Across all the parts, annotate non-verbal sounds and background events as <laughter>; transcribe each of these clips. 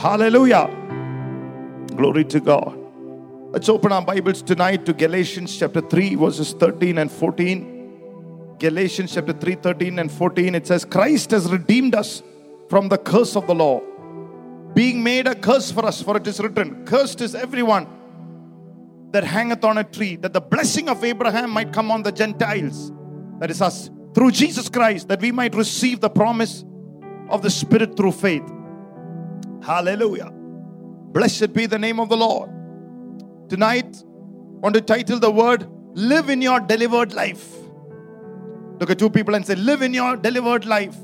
Hallelujah. Glory to God. Let's open our Bibles tonight to Galatians chapter 3, verses 13 and 14. Galatians chapter 3, 13 and 14. It says, Christ has redeemed us from the curse of the law, being made a curse for us, for it is written, Cursed is everyone that hangeth on a tree, that the blessing of Abraham might come on the Gentiles, that is us, through Jesus Christ, that we might receive the promise of the Spirit through faith. Hallelujah. Blessed be the name of the Lord. Tonight, I want to title the word Live in Your Delivered Life. Look at two people and say, Live in your delivered life.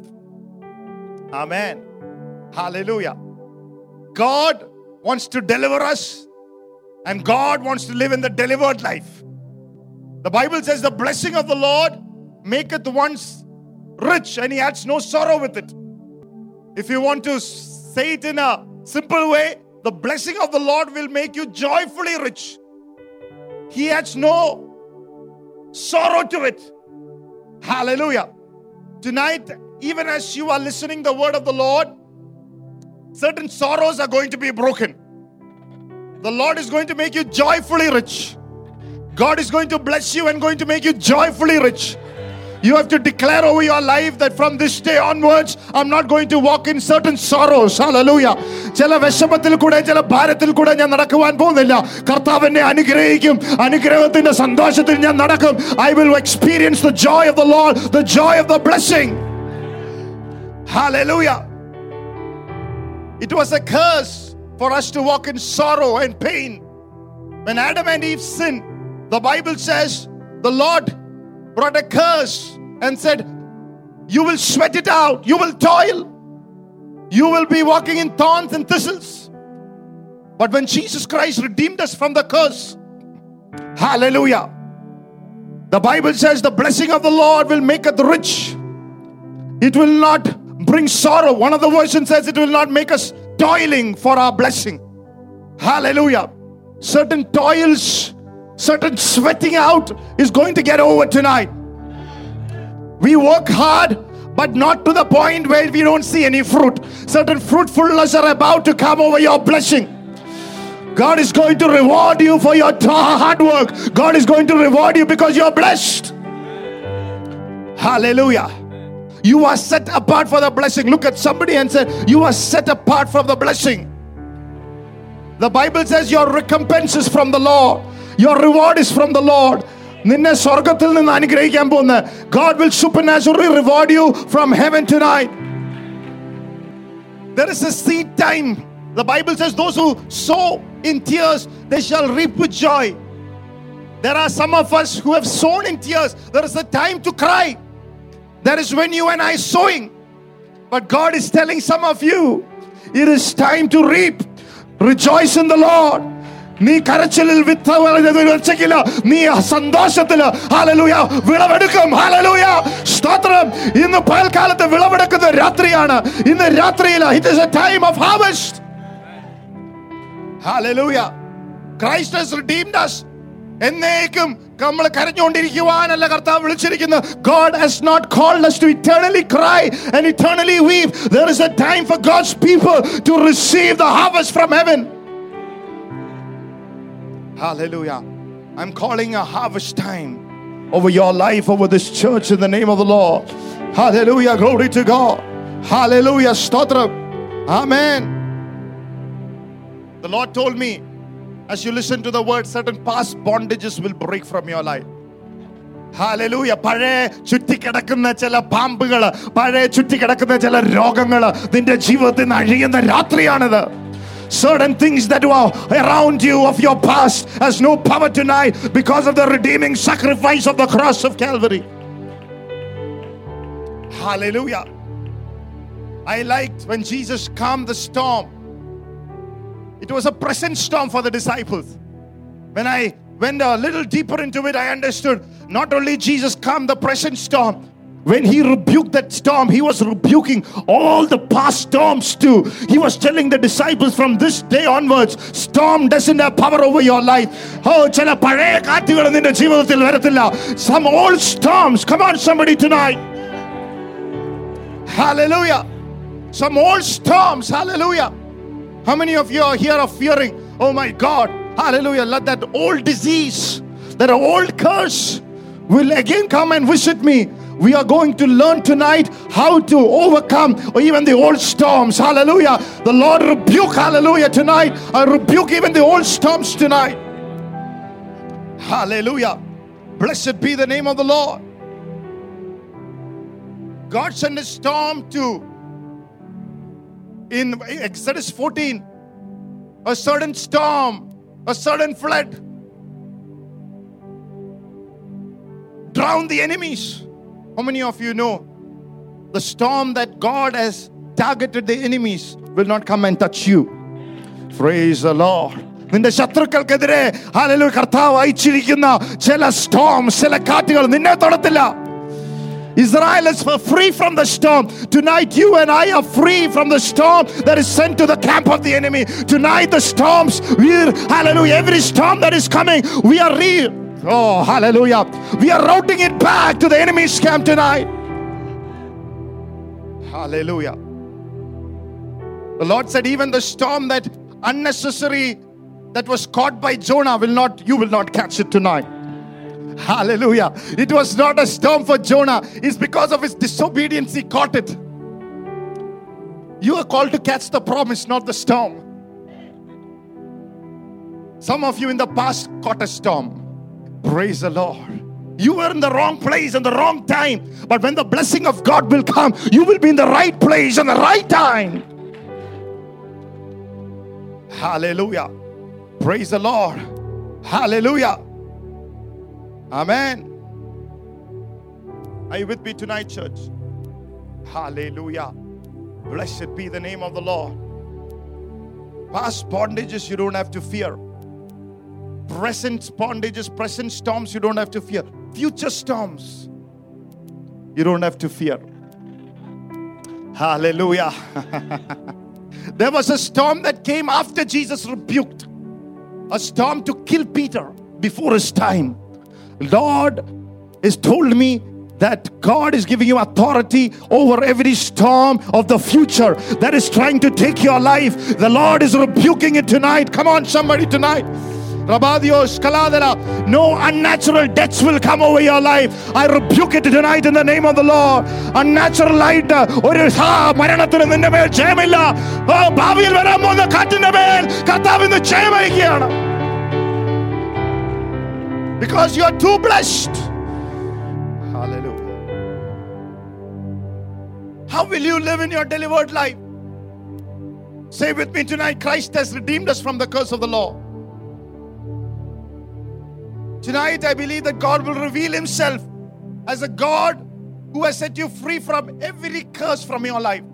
Amen. Hallelujah. God wants to deliver us, and God wants to live in the delivered life. The Bible says, The blessing of the Lord maketh once rich, and he adds no sorrow with it. If you want to say it in a simple way, the blessing of the Lord will make you joyfully rich. He adds no sorrow to it. Hallelujah. Tonight, even as you are listening the word of the Lord, certain sorrows are going to be broken. The Lord is going to make you joyfully rich. God is going to bless you and going to make you joyfully rich. You have to declare over your life that from this day onwards, I'm not going to walk in certain sorrows. Hallelujah. ചില വിഷമത്തിൽ കൂടെ ചില ഭാരത്തിൽ കൂടെ ഞാൻ നടക്കുവാൻ പോകുന്നില്ല കർത്താവ് എന്നെ അനുഗ്രഹിക്കും അനുഗ്രഹത്തിന്റെ സന്തോഷത്തിൽ ഞാൻ നടക്കും I will experience the joy of the Lord the joy of the blessing Hallelujah. It was a curse for us to walk in sorrow and pain. When Adam and Eve sinned, the Bible says the Lord brought a curse and said, You will sweat it out, you will toil, you will be walking in thorns and thistles. But when Jesus Christ redeemed us from the curse, hallelujah, the Bible says the blessing of the Lord will make us rich. It will not bring sorrow. One of the versions says it will not make us toiling for our blessing. Hallelujah. Certain toils, certain sweating out is going to get over tonight. We work hard, but not to the point where we don't see any fruit. Certain fruitfulness are about to come over your blessing. God is going to reward you for your hard work. God is going to reward you because you're blessed. Hallelujah. You are set apart for the blessing. Look at somebody and say, You are set apart from the blessing. The Bible says your recompense is from the Lord, your reward is from the Lord. നിന്നെ സ്വർഗത്തിൽ നിന്ന് അനുഗ്രഹിക്കാൻ പോകുന്ന God will supernaturally reward you from heaven tonight. There is a seed time. The Bible says, Those who sow in tears, they shall reap with joy. There are some of us who have sown in tears. There is a time to cry. That is when you and I sowing. But God is telling some of you, it is time to reap. Rejoice in the Lord. നീ കരച്ചിലിൽ വിത്ത് വെച്ചക്കില്ല നീ സന്തോഷത്തില് hallelujah വിളവെടുക്കും hallelujah സ്തോത്രം ഇന്ന് പകൽക്കാലത്ത് വിളവെടുക്കുന്ന രാത്രിയാണ് ഇന്ന് രാത്രിയിൽ it is a time of harvest hallelujah Christ has redeemed us എന്നേക്കും നമ്മൾ കരഞ്ഞുകൊണ്ടിരിക്കുവാനല്ല കർത്താവ് വിളിച്ചിരിക്കുന്നത് God has not called us to eternally cry and eternally weep there is a time for God's people to receive the harvest from heaven hallelujah I'm calling a harvest time over your life over this church in the name of the Lord hallelujah glory to God hallelujah stotram amen the Lord told me as you listen to the word, certain past bondages will break from your life. Hallelujah പഴയ ചുറ്റിക്കിടക്കുന്ന ചില പാമ്പുകള് പഴയ ചുറ്റിക്കിടക്കുന്ന ചില രോഗങ്ങള് നിന്റെ ജീവിതത്തിൽ നിന്ന് അഴിയുന്ന രാത്രിയാണിത് Certain things that were around you of your past has no power tonight because of the redeeming sacrifice of the cross of Calvary. Hallelujah. I liked when Jesus calmed the storm. It was a present storm for the disciples. When I went a little deeper into it, I understood not only Jesus calmed the present storm, when he rebuked that storm, he was rebuking all the past storms too. He was telling the disciples from this day onwards, storm doesn't have power over your life. Oh, some old storms. Come on, somebody tonight. Hallelujah. Some old storms. Hallelujah. How many of you are here of fearing? Oh my God. Hallelujah. Let that old disease, that old curse will again come and visit me. We are going to learn tonight how to overcome even the old storms. Hallelujah. The Lord rebuke, hallelujah, tonight. I rebuke even the old storms tonight. Hallelujah. Blessed be the name of the Lord. God sent a storm to, in Exodus 14, a certain storm, a certain flood, drown the enemies. How many of you know the storm that God has targeted the enemies will not come and touch you? Praise the Lord. നിന്റെ ശത്രുക്കൾക്കെതിരെ hallelujah കർത്താവ് അയച്ചിരിക്കുന്ന ചില storms ചില കാറ്റുകൾ നിന്നെ തൊടത്തില്ല Israel is free from the storm. Tonight, you and I are free from the storm that is sent to the camp of the enemy. Tonight, the storms, we hallelujah, every storm that is coming, we are real. Oh, hallelujah. We are routing it back to the enemy's camp tonight. Hallelujah. The Lord said, even the storm that unnecessary that was caught by Jonah will not, you will not catch it tonight. Hallelujah. It was not a storm for Jonah, it's because of his disobedience he caught it. You are called to catch the promise, not the storm. Some of you in the past caught a storm. Praise the Lord. You were in the wrong place and the wrong time. But when the blessing of God will come, you will be in the right place and the right time. Hallelujah. Praise the Lord. Hallelujah. Amen. Are you with me tonight, church? Hallelujah. Blessed be the name of the Lord. Past bondages you don't have to fear. Present bondages, present storms you don't have to fear. Future storms you don't have to fear. Hallelujah. <laughs> there was a storm that came after Jesus rebuked, a storm to kill Peter before his time. Lord has told me that God is giving you authority over every storm of the future that is trying to take your life. The Lord is rebuking it tonight. Come on, somebody, tonight. Rabadios, Kaladera, no unnatural deaths will come over your life. I rebuke it tonight in the name of the Lord. Unnatural light, ഒരു ആ മരണത്തിന് നിന്റെ മേൽ ജയമില്ല ഓ ഭാവിയിൽ വരാൻ പോകുന്ന കാറ്റിന്റെ മേൽ കർത്താവ് ഇന്ന് ജയമയക്കുകയാണ് because you are too blessed. Hallelujah. How will you live in your delivered life? Say with me tonight Christ has redeemed us from the curse of the law. Tonight, I believe that God will reveal Himself as a God who has set you free from every curse from your life.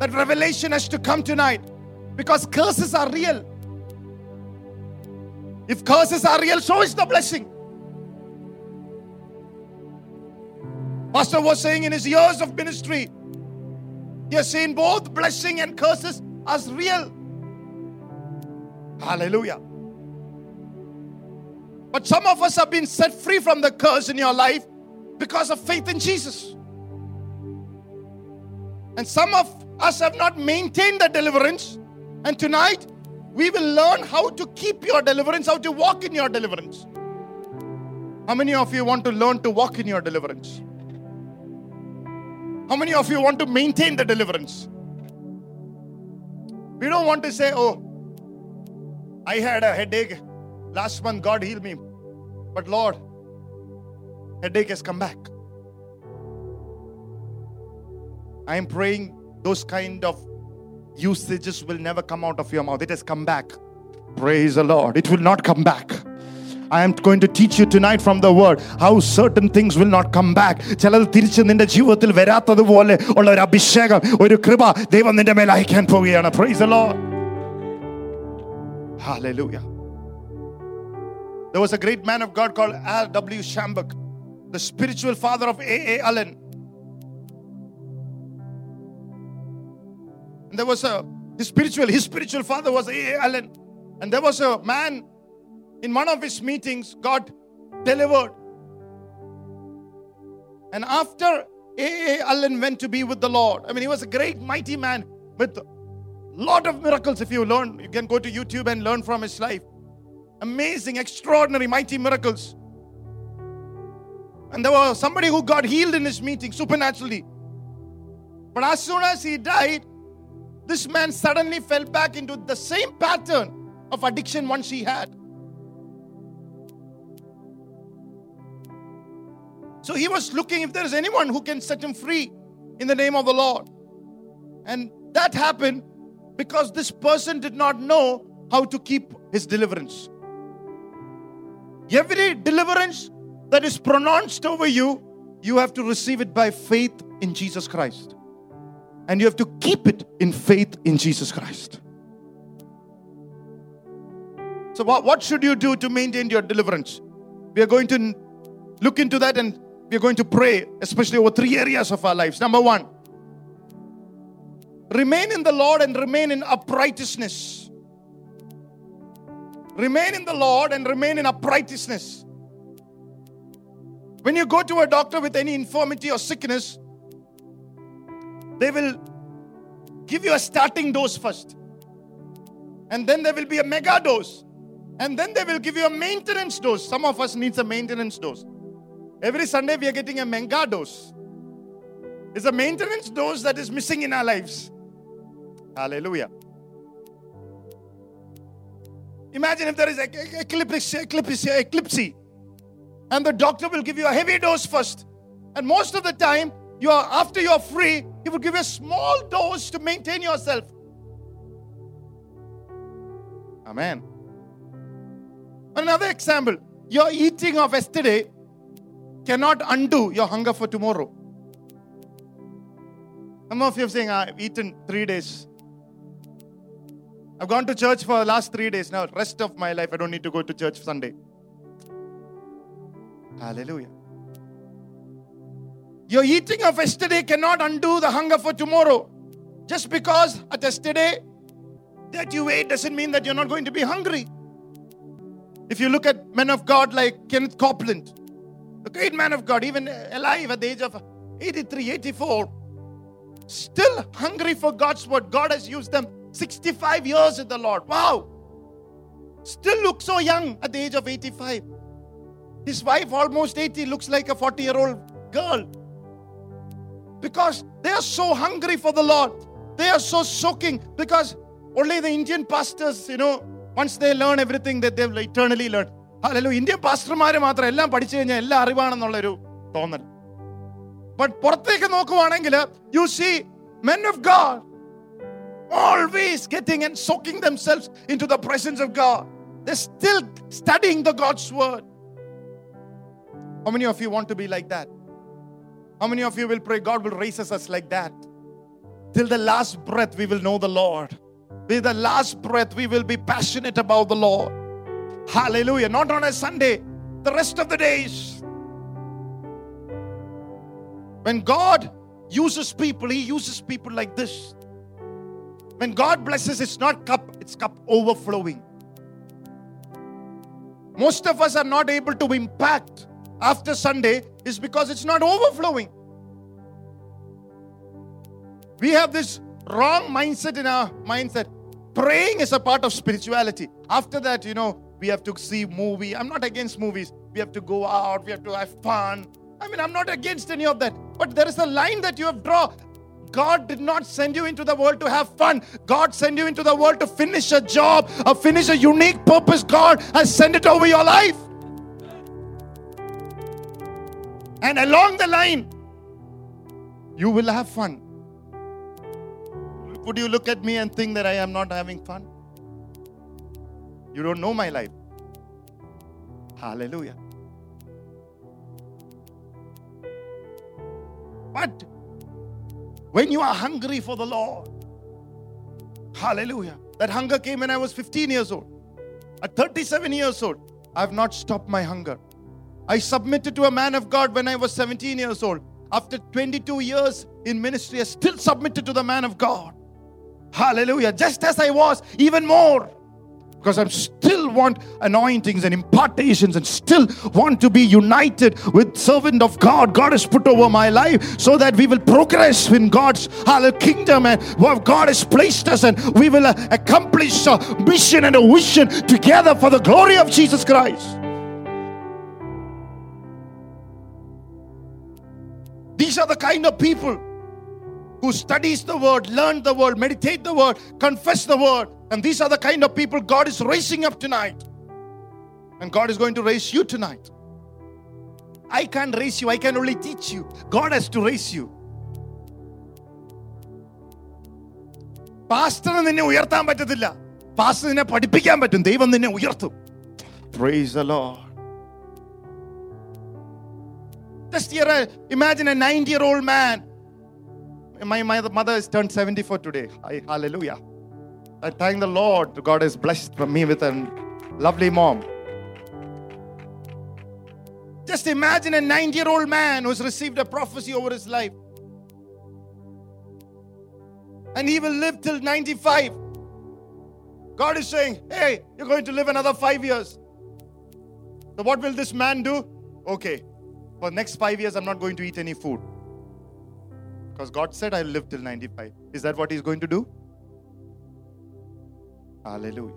That revelation has to come tonight because curses are real. If curses are real, so is the blessing. Pastor was saying in his years of ministry, he has seen both blessing and curses as real. Hallelujah. But some of us have been set free from the curse in your life because of faith in Jesus. And some of us have not maintained the deliverance. And tonight, we will learn how to keep your deliverance, how to walk in your deliverance. How many of you want to learn to walk in your deliverance? How many of you want to maintain the deliverance? We don't want to say, oh, I had a headache last month, God healed me. But Lord, headache has come back. I am praying those kind of usages will never come out of your mouth. It has come back. Praise the Lord. It will not come back. I am going to teach you tonight from the word how certain things will not come back. ചിലത് തിരിച്ച് നിന്റെ ജീവിതത്തിൽ വരാത്തതുപോലെ ഉള്ള ഒരു അഭിഷേകം ഒരു കൃപ ദൈവം നിന്റെ മേൽ അയക്കാൻ പോവുകയാണ് price the Lord. There was a great man of God called R. W. Schambach, the spiritual father of A. A. Allen. And there was a his spiritual, his spiritual father was A. A. Allen. And there was a man in one of his meetings, God delivered. And after A. A. Allen went to be with the Lord, I mean, he was a great, mighty man with Lot of miracles if you learn. You can go to YouTube and learn from his life. Amazing, extraordinary, mighty miracles. And there was somebody who got healed in his meeting supernaturally. But as soon as he died, this man suddenly fell back into the same pattern of addiction once he had. So he was looking if there is anyone who can set him free in the name of the Lord. And that happened because this person did not know how to keep his deliverance. Every deliverance that is pronounced over you, you have to receive it by faith in Jesus Christ. And you have to keep it in faith in Jesus Christ. So, what, what should you do to maintain your deliverance? We are going to look into that and we are going to pray, especially over three areas of our lives. Number one, remain in the Lord and remain in uprightness. Remain in the Lord and remain in uprightness. When you go to a doctor with any infirmity or sickness, they will give you a starting dose first. And then there will be a mega dose. And then they will give you a maintenance dose. Some of us needs a maintenance dose. Every Sunday we are getting a mega dose. It's a maintenance dose that is missing in our lives. Hallelujah. Imagine if there is eclipse, eclipse, eclipse, and the doctor will give you a heavy dose first. And most of the time, you are after you are free, he will give you a small dose to maintain yourself. Amen. Another example, your eating of yesterday cannot undo your hunger for tomorrow. Some of you are saying, I've eaten three days. I've gone to church for the last three days. Now, rest of my life, I don't need to go to church Sunday. Hallelujah. Your eating of yesterday cannot undo the hunger for tomorrow. Just because at yesterday that you ate doesn't mean that you're not going to be hungry. If you look at men of God like Kenneth Copeland, a great man of God, even alive at the age of 83, 84, still hungry for God's word. God has used them 65 years with the Lord. Wow! Still looks so young at the age of 85. His wife, almost 80, looks like a 40 year old girl. Because they are so hungry for the Lord. They are so soaking. Because only the Indian pastors, you know, once they learn everything that they've eternally learned. Hello Indian പാസ്റ്റർമാർ മാത്രം എല്ലാം പഠിച്ചു കഴിഞ്ഞാൽ എല്ലാം അറിവാണെന്നുള്ളൊരു തോന്നൽ but പുറത്തേക്ക് നോക്കുവാണെങ്കിൽ you see men of God always getting and soaking themselves into the presence of God. They're still studying the God's word. How many of you want to be like that? How many of you will pray God will raise us like that? Till the last breath, we will know the Lord. With the last breath, we will be passionate about the Lord. Hallelujah. Not on a Sunday, the rest of the days. When God uses people, He uses people like this. When God blesses, it's not cup, it's cup overflowing. Most of us are not able to impact after Sunday is because it's not overflowing. We have this wrong mindset in our mindset. Praying is a part of spirituality. After that, you know, we have to see movie. I'm not against movies. We have to go out. We have to have fun. I mean, I'm not against any of that. But there is a line that you have drawn. God did not send you into the world to have fun. God sent you into the world to finish a job, or finish a unique purpose. God has sent it over your life. And along the line, you will have fun. Would you look at me and think that I am not having fun? You don't know my life. Hallelujah. But when you are hungry for the Lord, hallelujah. That hunger came when I was 15 years old. At 37 years old, I have not stopped my hunger. I submitted to a man of God when I was 17 years old. After 22 years in ministry, I still submitted to the man of God. Hallelujah. Just as I was, even more. Because I'm still want anointings and impartations and still want to be united with servant of God God has put over my life so that we will progress in God's kingdom and what God has placed us and we will uh, accomplish a mission and a vision together for the glory of Jesus Christ. These are the kind of people who studies the word, learn the word, meditate the word, confess the word. And these are the kind of people God is raising up tonight. And God is going to raise you tonight. I can't raise you, I can only teach you. God has to raise you. പാസ്റ്ററിന് നിന്നെ ഉയർത്താൻ പറ്റത്തില്ല pastor നിന്നെ പഠിപ്പിക്കാൻ പറ്റും ദൈവം നിന്നെ ഉയർത്തും price the Lord. Just here, uh, imagine a 90 year old man. My, my mother has turned 74 today. I, hallelujah. I thank the Lord. God has blessed me with a lovely mom. Just imagine a 90 year old man who's received a prophecy over his life. And he will live till 95. God is saying, Hey, you're going to live another five years. So, what will this man do? Okay, for next five years, I'm not going to eat any food. Because God said I'll live till 95. Is that what He's going to do? Hallelujah.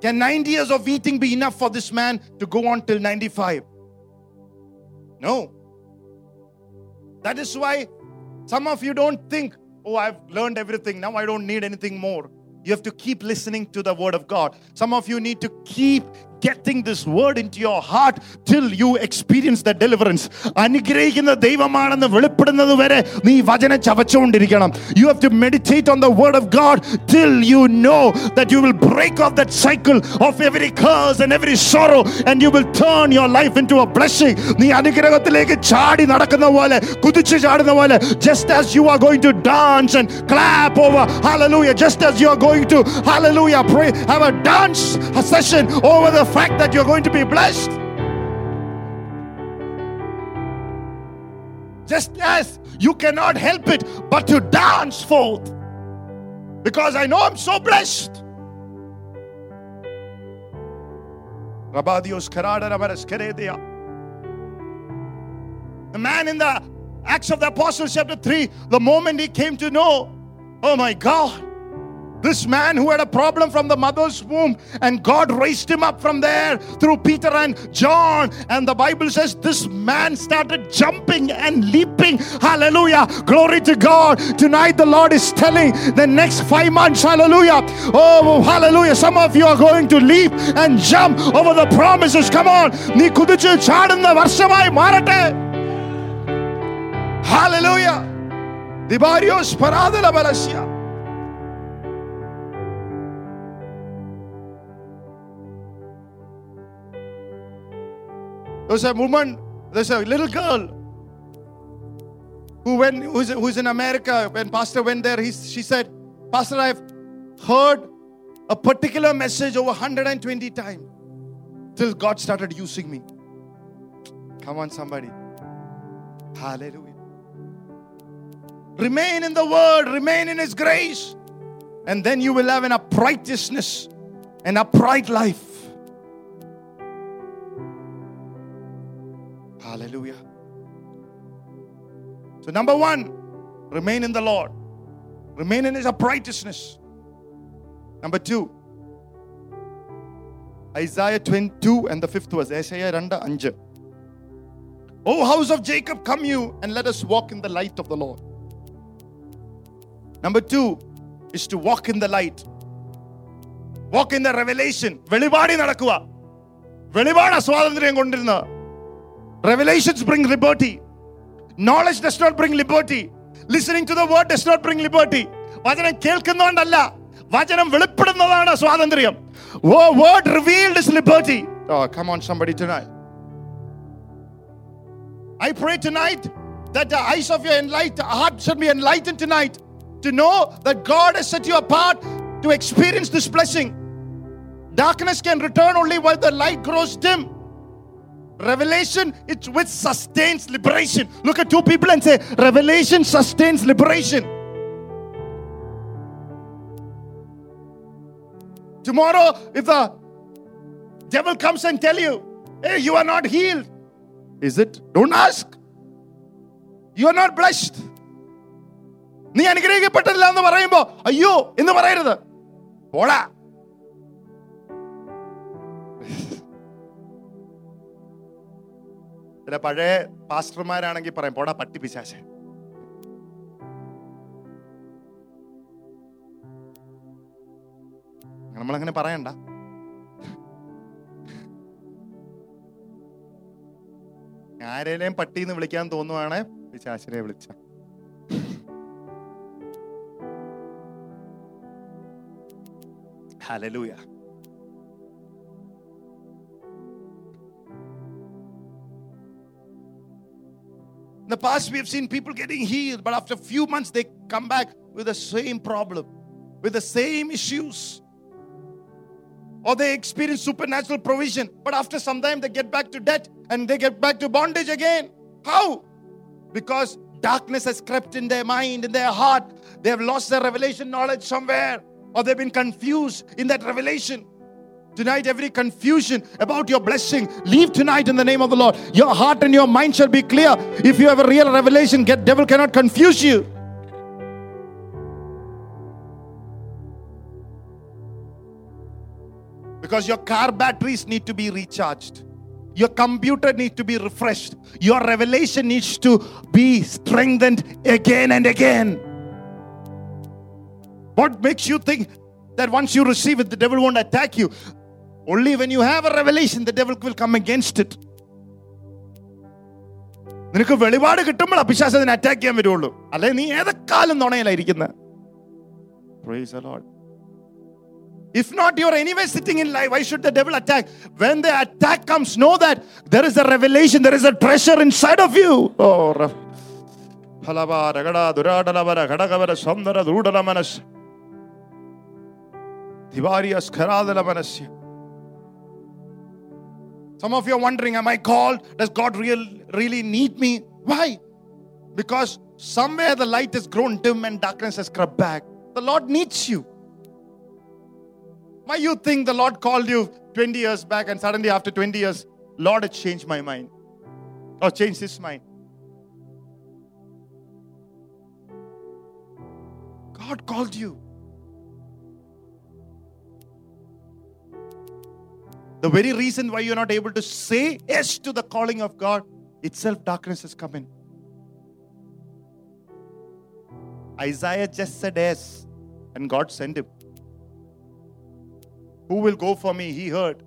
Can 90 years of eating be enough for this man to go on till 95? No. That is why some of you don't think, oh, I've learned everything. Now I don't need anything more. You have to keep listening to the word of God. Some of you need to keep getting this word into your heart till you experience the deliverance. അനുഗ്രഹിക്കുന്ന ദൈവമാണെന്ന് വെളിപ്പെടുന്നത് വരെ നീ വചനം ചവച്ചുകൊണ്ടിരിക്കണം you have to meditate on the word of God till you know that you will break of that cycle of every curse and every sorrow and you will turn your life in to A blessing നീ അനുഗ്രഹത്തിലേക്ക് ചാടി നടക്കുന്ന പോലെ കുതിച്ചു ചാടുന്ന പോലെ just as you are going to dance and clap over hallelujah just as you are going to hallelujah pray have a dance a session over the fact that you're going to be blessed. Just as you cannot help it but to dance forth. Because I know I'm so blessed. The man in the Acts of the Apostles, chapter 3, the moment he came to know, oh my God, this man who had a problem from the mother's womb, and God raised him up from there through Peter and John. And the Bible says this man started jumping and leaping. Hallelujah. Glory to God. Tonight, the Lord is telling the next five months, hallelujah. Oh, hallelujah. Some of you are going to leap and jump over the promises. Come on. നീ കുതിച്ച് ചാടുന്ന വർഷമായി മാറട്ടെ Hallelujah. Dibarios paradela balasia. There's a woman, there's a little girl who went, who's, who's in America. When Pastor went there, he, she said, Pastor, I've heard a particular message over 120 times till God started using me. Come on, somebody. Hallelujah. Remain in the word, remain in His grace, and then you will have an uprightness, an upright life. Hallelujah. So, number one, remain in the Lord, remain in His uprightness. Number two, Isaiah 22 and the fifth verse. Isaiah 2 O house of Jacob, come you and let us walk in the light of the Lord. Number two is to walk in the light. Walk in the revelation. വെളിപാടി നടക്കുക വെളിപാട് സ്വാതന്ത്ര്യം കൊണ്ടിരുന്നത് Revelations bring liberty. Knowledge does not bring liberty. Listening to the word does not bring liberty. വചനം കേൾക്കുന്നതുകൊണ്ടല്ല വചനം വെളിപ്പെടുന്നതാണ് സ്വാതന്ത്ര്യം word revealed is liberty. Oh, come on, somebody tonight. I pray tonight that the eyes of your enlightened heart should be enlightened tonight to know that God has set you apart to experience this blessing. Darkness can return only while the light grows dim. Revelation, it's which sustains liberation. Look at two people and say, Revelation sustains liberation. Tomorrow, if the devil comes and tell you, hey, you are not healed. Is it? Don't ask. You are not blessed. നീ അനുഗ്രഹിക്കപ്പെട്ടില്ല എന്ന് പറയുമ്പോ അയ്യോ എന്ന് പറയരുത് പോടാ ചില പഴയ പാസ്റ്റർമാരാണെങ്കിൽ പറയും പോടാ പട്ടി നമ്മളങ്ങനെ പറയണ്ട. ആരേലെയും പട്ടിന്ന് വിളിക്കാൻ തോന്നുവാണ് പിശാശിനെ വിളിച്ച. ഹലലൂയ the past, we have seen people getting healed, but after a few months, they come back with the same problem, with the same issues. Or they experience supernatural provision, but after some time, they get back to debt and they get back to bondage again. How? Because darkness has crept in their mind, in their heart. They have lost their revelation knowledge somewhere, or they've been confused in that revelation. Tonight, every confusion about your blessing, leave tonight in the name of the Lord. Your heart and your mind shall be clear. If you have a real revelation, get devil cannot confuse you. Because your car batteries need to be recharged. Your computer needs to be refreshed. Your revelation needs to be strengthened again and again. What makes you think that once you receive it, the devil won't attack you? Only when you have a revelation, the devil will come against it. നിനക്ക് വെളിപാട് കിട്ടുമ്പോൾ പിശാസ് അതിനെ attack ചെയ്യാൻ വരുള്ളൂ അല്ലെ നീ ഏതെക്കാലം നുണയിലായിരിക്കുന്നത് Praise the Lord. If not, you're anyway sitting in life. Why should the devil attack? When the attack comes, know that there is a revelation, there is a treasure inside of you. Oh, Ra- Halaba, Ragada, some of you are wondering, am I called? Does God real, really need me? Why? Because somewhere the light has grown dim and darkness has crept back. The Lord needs you. Why you think the Lord called you 20 years back and suddenly after 20 years, Lord has changed my mind or changed his mind? God called you. The very reason why you're not able to say yes to the calling of God, itself darkness has come in. Isaiah just said yes, and God sent him. Who will go for me? He heard.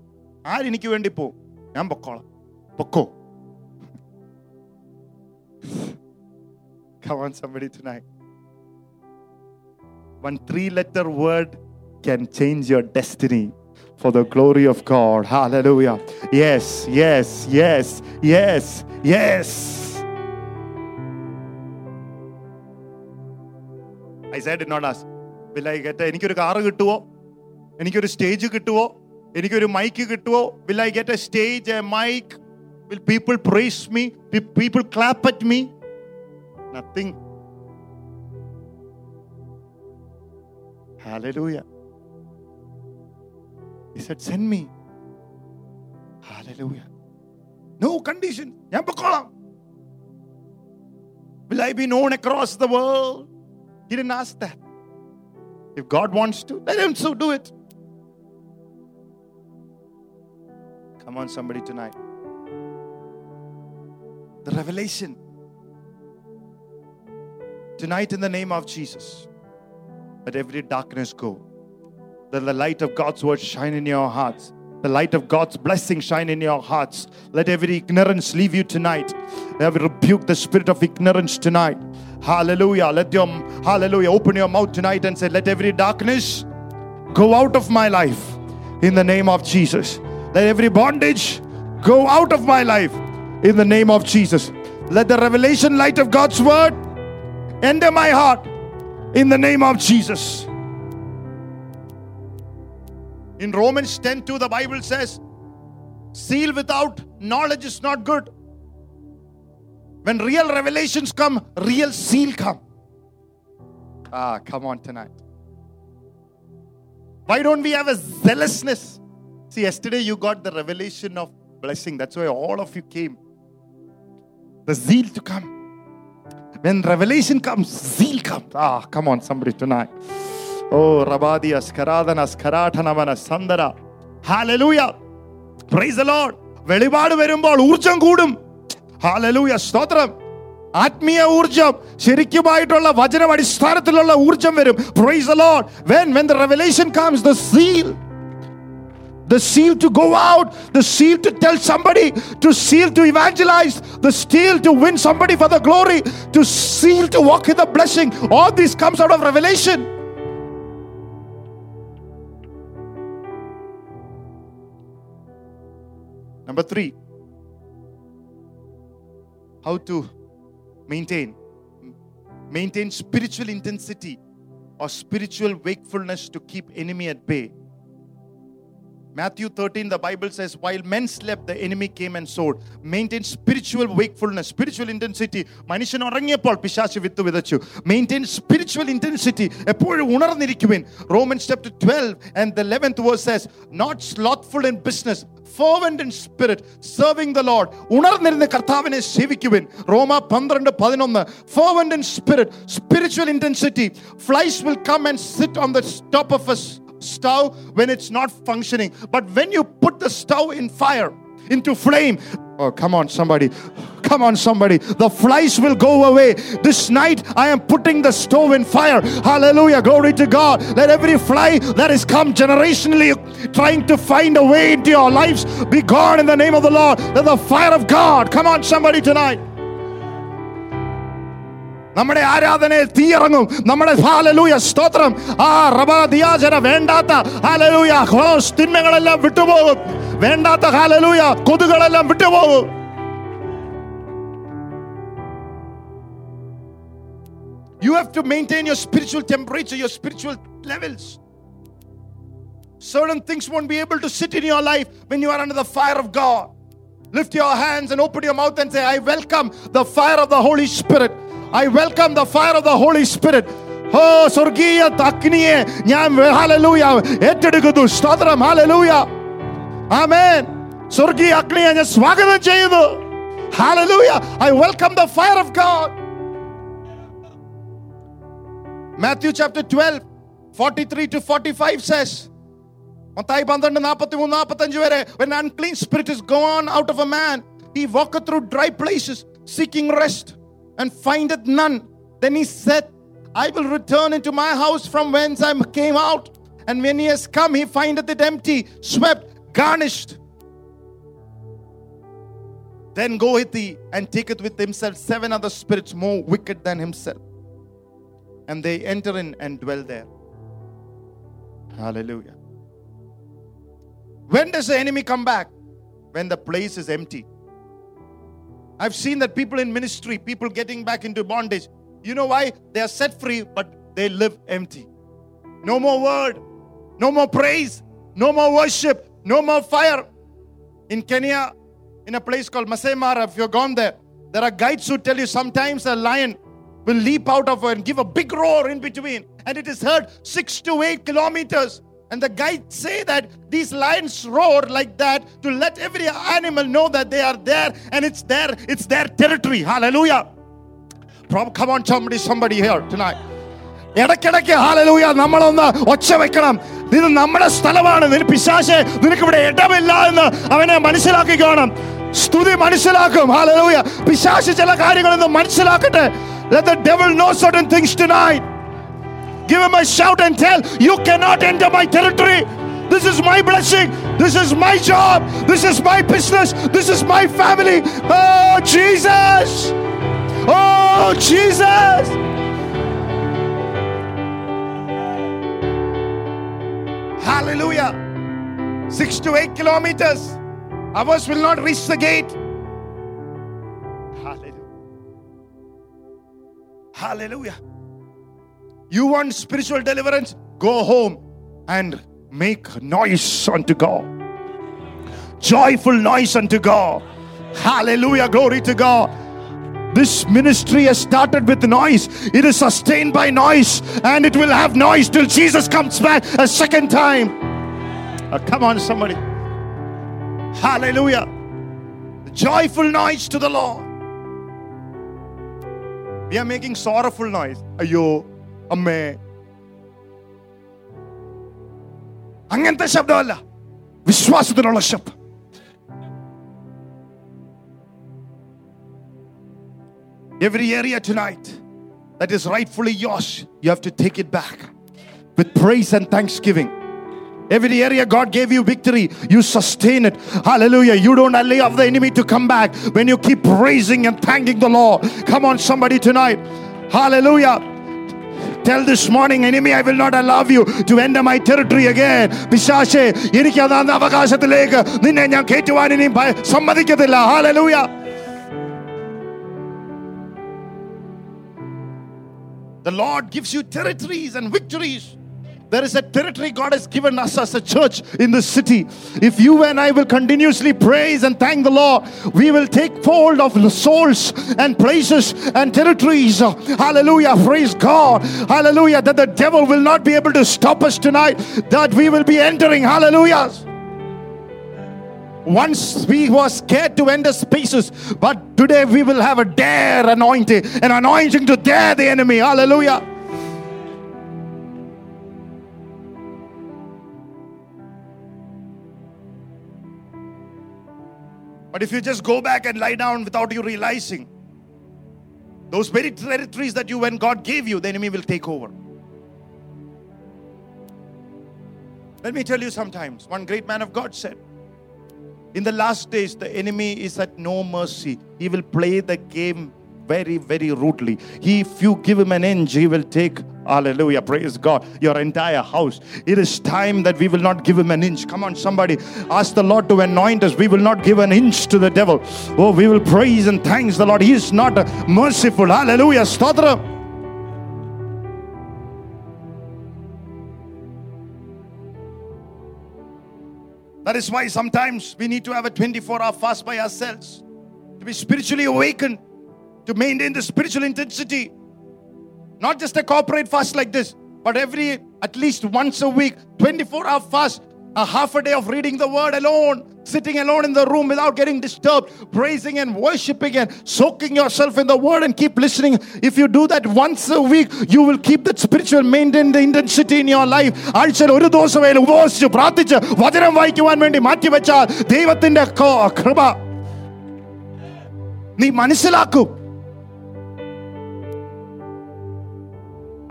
ആരെനിക്ക് വേണ്ടി പോ ഞാൻ പൊക്കോളാം പൊക്കോ Come on, somebody tonight. One three letter word can change your destiny for the glory of God. Hallelujah. Yes, yes, yes, yes, yes. Isaiah did not ask, Will I get a, എനിക്കൊരു car കിട്ടുവോ എനിക്കൊരു stage കിട്ടുവോ എനിക്കൊരു mic കിട്ടുവോ will I get A stage A mic will people price me people clap at me nothing Hallelujah. He said, Send me. Hallelujah. No condition. Will I be known across the world? He didn't ask that. If God wants to, let Him so do it. Come on, somebody tonight. The revelation. Tonight, in the name of Jesus, let every darkness go. Let the light of God's word shine in your hearts. The light of God's blessing shine in your hearts. Let every ignorance leave you tonight. Let I rebuke the spirit of ignorance tonight. Hallelujah. Let your hallelujah open your mouth tonight and say, Let every darkness go out of my life in the name of Jesus. Let every bondage go out of my life in the name of Jesus. Let the revelation light of God's word enter my heart in the name of Jesus. In Romans 10 2, the Bible says, Seal without knowledge is not good. When real revelations come, real seal come. Ah, come on tonight. Why don't we have a zealousness? See, yesterday you got the revelation of blessing. That's why all of you came. The zeal to come. When revelation comes, zeal comes. Ah, come on, somebody tonight. Oh, Rabadia, Skaradana, Skaratanamana, Sandara. Hallelujah. Praise the Lord. വെളിപാട് വരുമ്പോൾ ഊർജം കൂടും hallelujah സ്തോത്രം ആത്മീയ ഊർജം ശരിക്കുമായിട്ടുള്ള വചനം അടിസ്ഥാനത്തിലുള്ള ഊർജം വരും price the Lord when when the revelation comes the seal the seal to go out, the seal to tell somebody, to seal to evangelize, the seal to win somebody for the glory, to seal to walk in the blessing. All this comes out of revelation. Number three, how to maintain maintain spiritual intensity or spiritual wakefulness to keep enemy at bay. Matthew 13, the Bible says, while men slept, the enemy came and sowed. Maintain spiritual wakefulness, spiritual intensity. മനുഷ്യൻ ഉറങ്ങിയപ്പോൾ പിശാച് വിത്ത് വിതച്ചു maintain spiritual intensity എപ്പോഴും ഉണർന്നിരിക്കുവിൻ romance chapter 12 and the 11th verse says, not slothful in business, fervent in spirit, serving the Lord. ഉണർന്നിരുന്ന് കർത്താവിനെ സേവിക്കുവിൻ റോമ പന്ത്രണ്ട് പതിനൊന്ന് fervent in spirit, spiritual intensity. Flies will come and sit on the top of us stove when it's not functioning. But when you put the stove in fire, into flame, oh, come on, somebody. Come on, somebody. The flies will go away. This night, I am putting the stove in fire. Hallelujah. Glory to God. Let every fly that has come generationally trying to find a way into your lives be gone in the name of the Lord. Let the fire of God. Come on, somebody tonight. നമ്മുടെ ആരാധനയിൽ തീയിറങ്ങും നമ്മുടെ hallelujah സ്തോത്രം ആ റബാദിയാചന വേണ്ടാത്ത hallelujah ഹോസ് തിന്മകളെല്ലാം വിട്ടുപോകും വേണ്ടാത്ത hallelujah കൊതുകളെല്ലാം വിട്ടുപോകും You have to maintain your spiritual temperature, your spiritual levels. Certain things won't be able to sit in your life when you are under the fire of God. Lift your hands and open your mouth and say, I welcome the fire of the Holy Spirit. I welcome the fire of the Holy Spirit. ഓ സ്വർഗീയ അഗ്നിയെ ഞാൻ hallelujah ഏറ്റെടുക്കുന്നു സ്തോത്രം hallelujah ആമേൻ സ്വർഗീയ അഗ്നിയെ ഞാൻ സ്വാഗതം ചെയ്യുന്നു hallelujah I welcome the fire of God Matthew chapter 12 43 to 45 says Mathai പന്ത്രണ്ട് നാൽപ്പത്തി മൂന്ന് നാൽപ്പത്തഞ്ച് വരെ when unclean spirit is gone out of a man he walketh through dry places seeking rest and findeth none. Then he said I will return into my house from whence I came out. And when he has come he findeth it empty swept garnished. Then goeth he and taketh with himself seven other spirits more wicked than himself. And they enter in and dwell there. Hallelujah. When does the enemy come back? When the place is empty. I've seen that people in ministry, people getting back into bondage. You know why? They are set free, but they live empty. No more word, no more praise, no more worship, no more fire. In Kenya, in a place called Masai if you've gone there, there are guides who tell you sometimes a lion will leap out of her and give a big roar in between, and it is heard six to eight kilometers. And the guides say that these lions roar like that to let every animal know that they are there and it's their it's their territory. Hallelujah. Prob- Come on, somebody, somebody here tonight. ഇടയ്ക്കിടയ്ക്ക് hallelujah നമ്മളൊന്ന് ഒച്ച വെക്കണം ഇത് നമ്മുടെ സ്ഥലമാണ് നിന് പിശാശെ നിനക്ക് ഇവിടെ ഇടമില്ല എന്ന് അവനെ മനസ്സിലാക്കിക്കോണം സ്തുതി മനസ്സിലാക്കും ഹാലലൂയ പിശാശ് ചില കാര്യങ്ങളൊന്ന് മനസ്സിലാക്കട്ടെ Let the devil know certain things tonight. Give him a shout and tell, You cannot enter my territory. This is my blessing. This is my job. This is my business. This is my family. Oh, Jesus. Oh, Jesus. Hallelujah. Six to eight kilometers. Ours will not reach the gate. Hallelujah. Hallelujah. You want spiritual deliverance? Go home and make noise unto God. Joyful noise unto God. Hallelujah. Glory to God. This ministry has started with noise. It is sustained by noise and it will have noise till Jesus comes back a second time. Oh, come on, somebody. Hallelujah. Joyful noise to the Lord. We are making sorrowful noise. Ayo, അമ്മേ അങ്ങനത്തെ ശബ്ദമല്ല വിശ്വാസത്തിനുള്ള ശബ്ദം Every area tonight that is rightfully yours, you have to take it back with praise and thanksgiving. Every area God gave you victory, you sustain it. Hallelujah. You don't allow the enemy to come back when you keep praising and thanking the Lord. Come on, somebody tonight. Hallelujah. Tell this morning, enemy, I will not allow you to enter my territory again. പിശാശേ എനിക്ക് അതാന്ന അവകാശത്തിലേക്ക് നിന്നെ ഞാൻ കയറ്റുവാൻ ഇനി ഭയ- സമ്മതിക്കത്തില്ല hallelujah The Lord gives you territories and victories. There is a territory God has given us as a church in this city. If you and I will continuously praise and thank the Lord, we will take hold of souls and places and territories. Hallelujah. Praise God. Hallelujah. That the devil will not be able to stop us tonight, that we will be entering. Hallelujah. Once we were scared to enter spaces, but today we will have a dare anointing, an anointing to dare the enemy. Hallelujah. But if you just go back and lie down without you realizing, those very territories that you, when God gave you, the enemy will take over. Let me tell you sometimes, one great man of God said, in the last days, the enemy is at no mercy. He will play the game very, very rudely. He, if you give him an inch, he will take, hallelujah, praise God, your entire house. It is time that we will not give him an inch. Come on, somebody, ask the Lord to anoint us. We will not give an inch to the devil. Oh, we will praise and thanks the Lord. He is not merciful. Hallelujah. Stotra. That is why sometimes we need to have a 24 hour fast by ourselves to be spiritually awakened, to maintain the spiritual intensity. Not just a corporate fast like this, but every at least once a week, 24 hour fast, a half a day of reading the word alone, sitting alone in the room without getting disturbed, praising and worshiping and soaking yourself in the word and keep listening. If you do that once a week, you will keep that spiritual maintain the intensity in your life. ആഴ്ചയിൽ ഒരു ദിവസമേലും ഉപവസിച്ച് പ്രാർത്ഥിച്ച് വചനം വായിക്കുവാൻ വേണ്ടി മാറ്റിവെച്ചാൽ ദൈവത്തിന്റെ കോ- കൃപ നീ മനസ്സിലാക്കും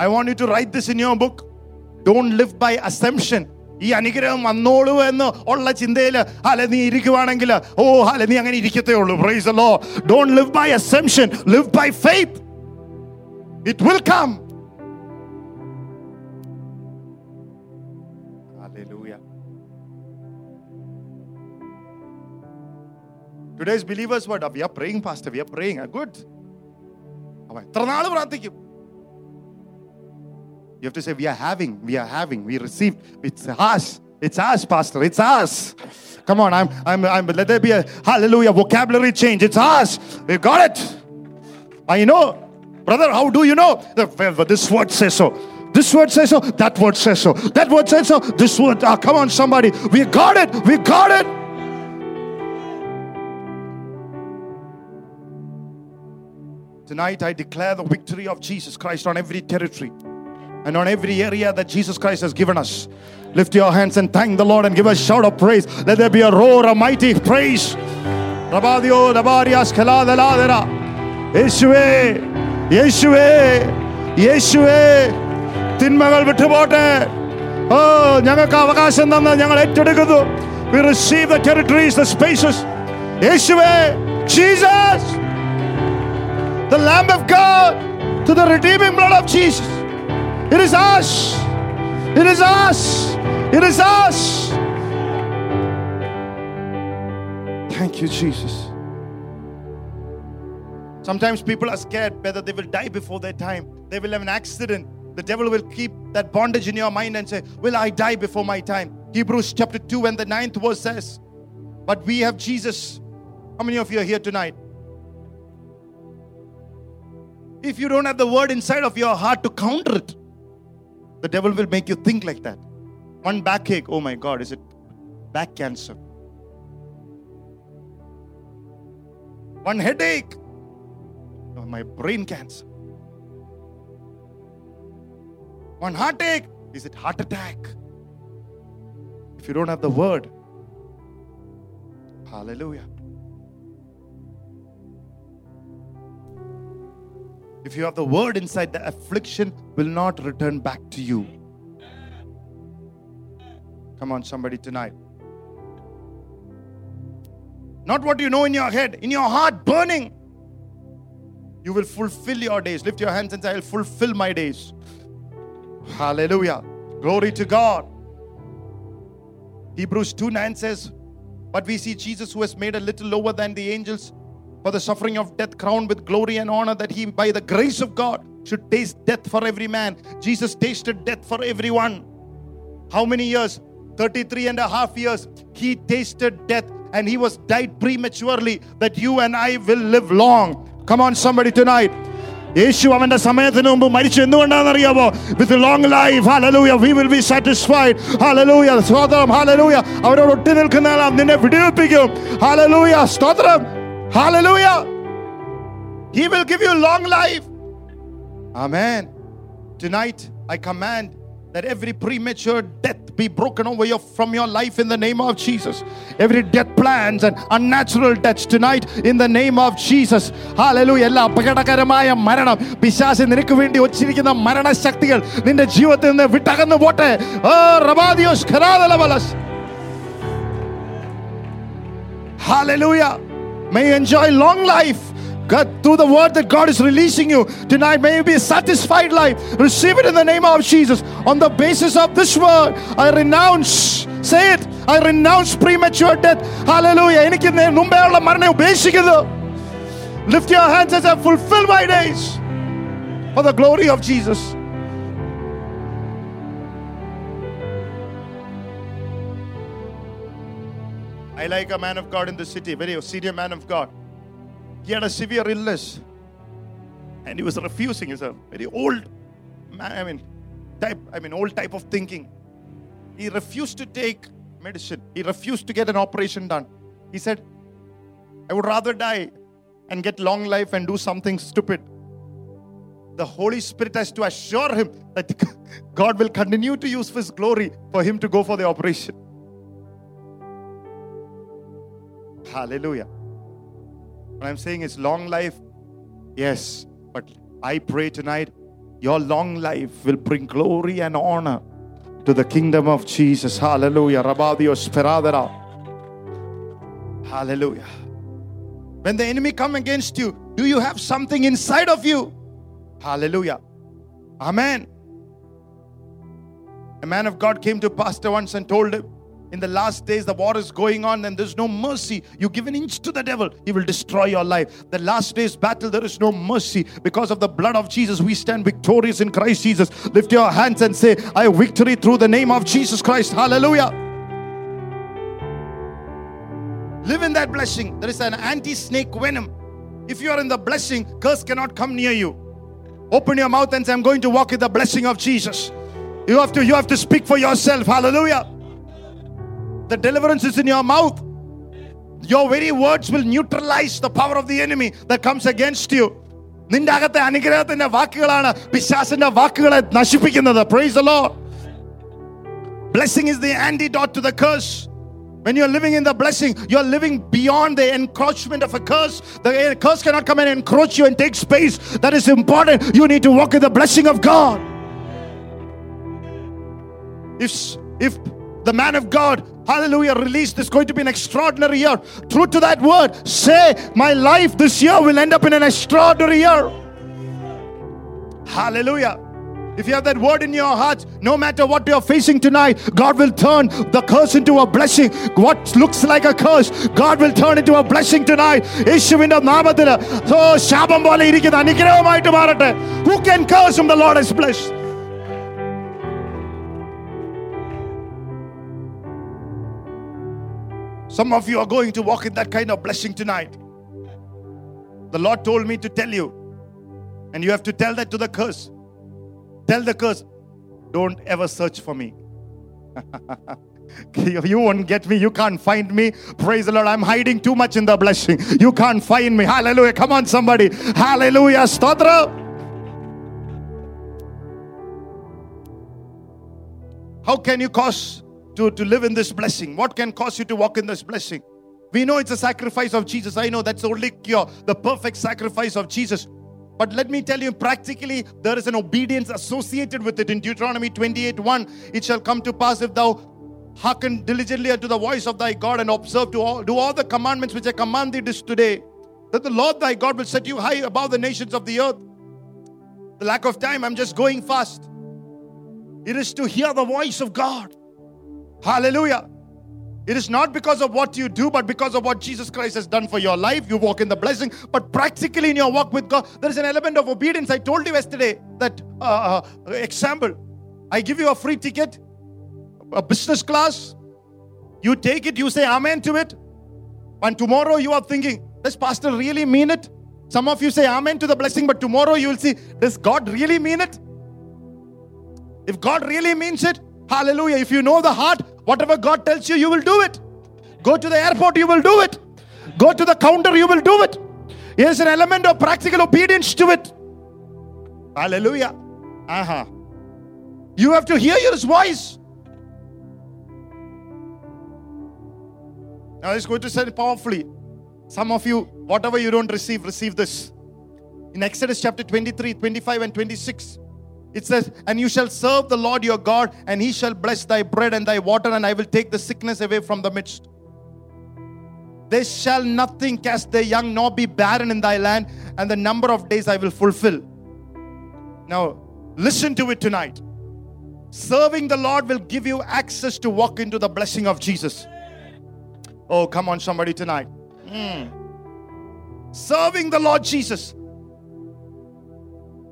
I want you to write this in your book. Don't live by assumption. ഈ അനുഗ്രഹം വന്നോളൂ എന്ന് ഉള്ള ചിന്തയിൽ അല്ലെ നീ ഇരിക്കുവാണെങ്കിൽ ഓ അല്ലെ നീ അങ്ങനെ ഇരിക്കത്തേ ഉള്ളൂ praise Lord don't live by assumption live by faith it will come Hallelujah. Today's believers word, we are praying, Pastor. We are praying. Ah, Good. അവൻ എത്ര നാൾ പ്രാർത്ഥിക്കും you have to say, We are having, we are having, we received. It's us. It's us, Pastor. It's us. Come on, I'm, I'm, I'm, let there be a hallelujah vocabulary change. It's us. We got it. I know. Brother, how do you know? This word says so. This word says so. That word says so. That word says so. This word, ah, come on, somebody. We got it. We got it. Tonight, I declare the victory of Jesus Christ on every territory and on every area that Jesus Christ has given us. Lift your hands and thank the Lord and give a shout of praise. Let there be a roar, a mighty praise. Rabadio, Rabarias, Kaladeladera. Yeshua, Yeshua, Yeshua. തിന്മകൾ വിട്ടുപോട്ടെ ഓ ഞങ്ങൾക്ക് അവകാശം തന്ന് ഞങ്ങൾ ഏറ്റെടുക്കുന്നു We receive the territories, the spaces. യേശുവേ Jesus the Lamb of God, to the redeeming blood of Jesus. It is us. It is us. It is us. Thank you, Jesus. Sometimes people are scared whether they will die before their time. They will have an accident. The devil will keep that bondage in your mind and say, Will I die before my time? Hebrews chapter 2 and the ninth verse says, But we have Jesus. How many of you are here tonight? If you don't have the word inside of your heart to counter it, the devil will make you think like that. One backache, oh my God, is it back cancer? One headache, oh, my brain cancer. One heartache, is it heart attack? If you don't have the word, hallelujah. If you have the word inside, the affliction will not return back to you. Come on, somebody tonight. Not what you know in your head, in your heart, burning. You will fulfill your days. Lift your hands and say, I'll fulfill my days. Hallelujah. Glory to God. Hebrews 2 9 says, But we see Jesus who has made a little lower than the angels for the suffering of death, crowned with glory and honor, that he, by the grace of God, should taste death for every man. Jesus tasted death for everyone. How many years? 33 and a half years. He tasted death and he was died prematurely that you and I will live long. Come on, somebody tonight. യേശു അവന്റെ സമയത്തിന് മുമ്പ് മരിച്ചു എന്തുകൊണ്ടാണെന്നറിയാമോ with long life hallelujah V will be satisfied hallelujah സ്തോത്രം hallelujah അവരോട് ഒട്ടി നിൽക്കുന്ന ആളാം നിന്നെ വിടുവിപ്പിക്കും ഹാലലൂയ സ്തോത്രം hallelujah He will give you long life. Amen. Tonight, I command that every premature death be broken over your, from your life in the name of Jesus. Every death plans and unnatural deaths tonight in the name of Jesus. Hallelujah. എല്ലാ അപകടകരമായ മരണം പിശാസ് നിനക്ക് വേണ്ടി വച്ചിരിക്കുന്ന മരണശക്തികൾ നിന്റെ ജീവിതത്തിൽ നിന്ന് വിട്ടകന്നു പോട്ടെ Hallelujah. May you enjoy long life. God, through the word that God is releasing you tonight, may you be a satisfied life. Receive it in the name of Jesus. On the basis of this word, I renounce, say it, I renounce premature death. Hallelujah. എനിക്ക് നേ- മുമ്പേയുള്ള മരണം ഉപേക്ഷിക്കുന്നു. Lift your hands as I fulfill my days for the glory of Jesus. I like a man of God in the city, very senior man of God. He had a severe illness and he was refusing. He's a very old man, I mean, type, I mean, old type of thinking. He refused to take medicine, he refused to get an operation done. He said, I would rather die and get long life and do something stupid. The Holy Spirit has to assure him that <laughs> God will continue to use His glory for him to go for the operation. Hallelujah. What I'm saying is long life, yes, but I pray tonight your long life will bring glory and honor to the kingdom of Jesus. Hallelujah. Rabadio speradera. Hallelujah. When the enemy come against you, do you have something inside of you? Hallelujah. Amen. A man of God came to pastor once and told him, in the last days, the war is going on and there's no mercy. You give an inch to the devil, he will destroy your life. The last days battle, there is no mercy. Because of the blood of Jesus, we stand victorious in Christ Jesus. Lift your hands and say, I have victory through the name of Jesus Christ. Hallelujah. Live in that blessing. There is an anti snake venom. If you are in the blessing, curse cannot come near you. Open your mouth and say, I'm going to walk in the blessing of Jesus. You have to, you have to speak for yourself. Hallelujah. The deliverance is in your mouth. Your very words will neutralize the power of the enemy that comes against you. നിന്റെ അകത്തെ അനുഗ്രഹത്തിന്റെ വാക്കുകളാണ് പിശാസിന്റെ വാക്കുകളെ നശിപ്പിക്കുന്നത് price the Lord. Blessing is the antidote to the curse. When you're living in the blessing, you're living beyond the encroachment of a curse. The curse cannot come and encroach you and take space. That is important. You need to walk in the blessing of God. If, if the man of God, hallelujah, released this going to be an extraordinary year, true to that word, say, My life this year will end up in an extraordinary year. Hallelujah. If you have that word in your heart, no matter what you're facing tonight, God will turn the curse into a blessing. What looks like a curse, God will turn into a blessing tonight. യേശുവിന്റെ നാമത്തിൽ so ശാപം പോലെ ഇരിക്കുന്ന അനുഗ്രഹമായിട്ട് മാറട്ടെ Who can curse whom the Lord has blessed? Some of you are going to walk in that kind of blessing tonight. The Lord told me to tell you, and you have to tell that to the curse. Tell the curse, don't ever search for me. <laughs> You won't get me. You can't find me. Praise the Lord. I'm hiding too much in the blessing. You can't find me. Hallelujah. Come on, somebody. Hallelujah. Stotra. How can you cause to, to live in this blessing? What can cause you to walk in this blessing? We know it's a sacrifice of Jesus. I know that's the only cure, the perfect sacrifice of Jesus. But let me tell you, practically, there is an obedience associated with it. In Deuteronomy 28 1, it shall come to pass if thou hearken diligently unto the voice of thy God and observe to all, do all the commandments which I command thee this today, that the Lord thy God will set you high above the nations of the earth. The lack of time, I'm just going fast. It is to hear the voice of God. Hallelujah. It is not because of what you do, but because of what Jesus Christ has done for your life. You walk in the blessing, but practically in your walk with God, there is an element of obedience. I told you yesterday that uh, uh, example. I give you a free ticket, a business class. You take it, you say amen to it, and tomorrow you are thinking, does Pastor really mean it? Some of you say amen to the blessing, but tomorrow you will see, does God really mean it? If God really means it, hallelujah. If you know the heart, whatever God tells you, you will do it. Go to the airport, you will do it. Go to the counter, you will do it. There's an element of practical obedience to it. Hallelujah. Uh-huh. You have to hear his voice. Now it's going to say it powerfully. Some of you, whatever you don't receive, receive this. In Exodus chapter 23, 25, and 26, it says, And you shall serve the Lord your God, and he shall bless thy bread and thy water, and I will take the sickness away from the midst. There shall nothing cast their young, nor be barren in thy land, and the number of days I will fulfill. Now, listen to it tonight. Serving the Lord will give you access to walk into the blessing of Jesus. Oh, come on, somebody tonight. Mm. Serving the Lord Jesus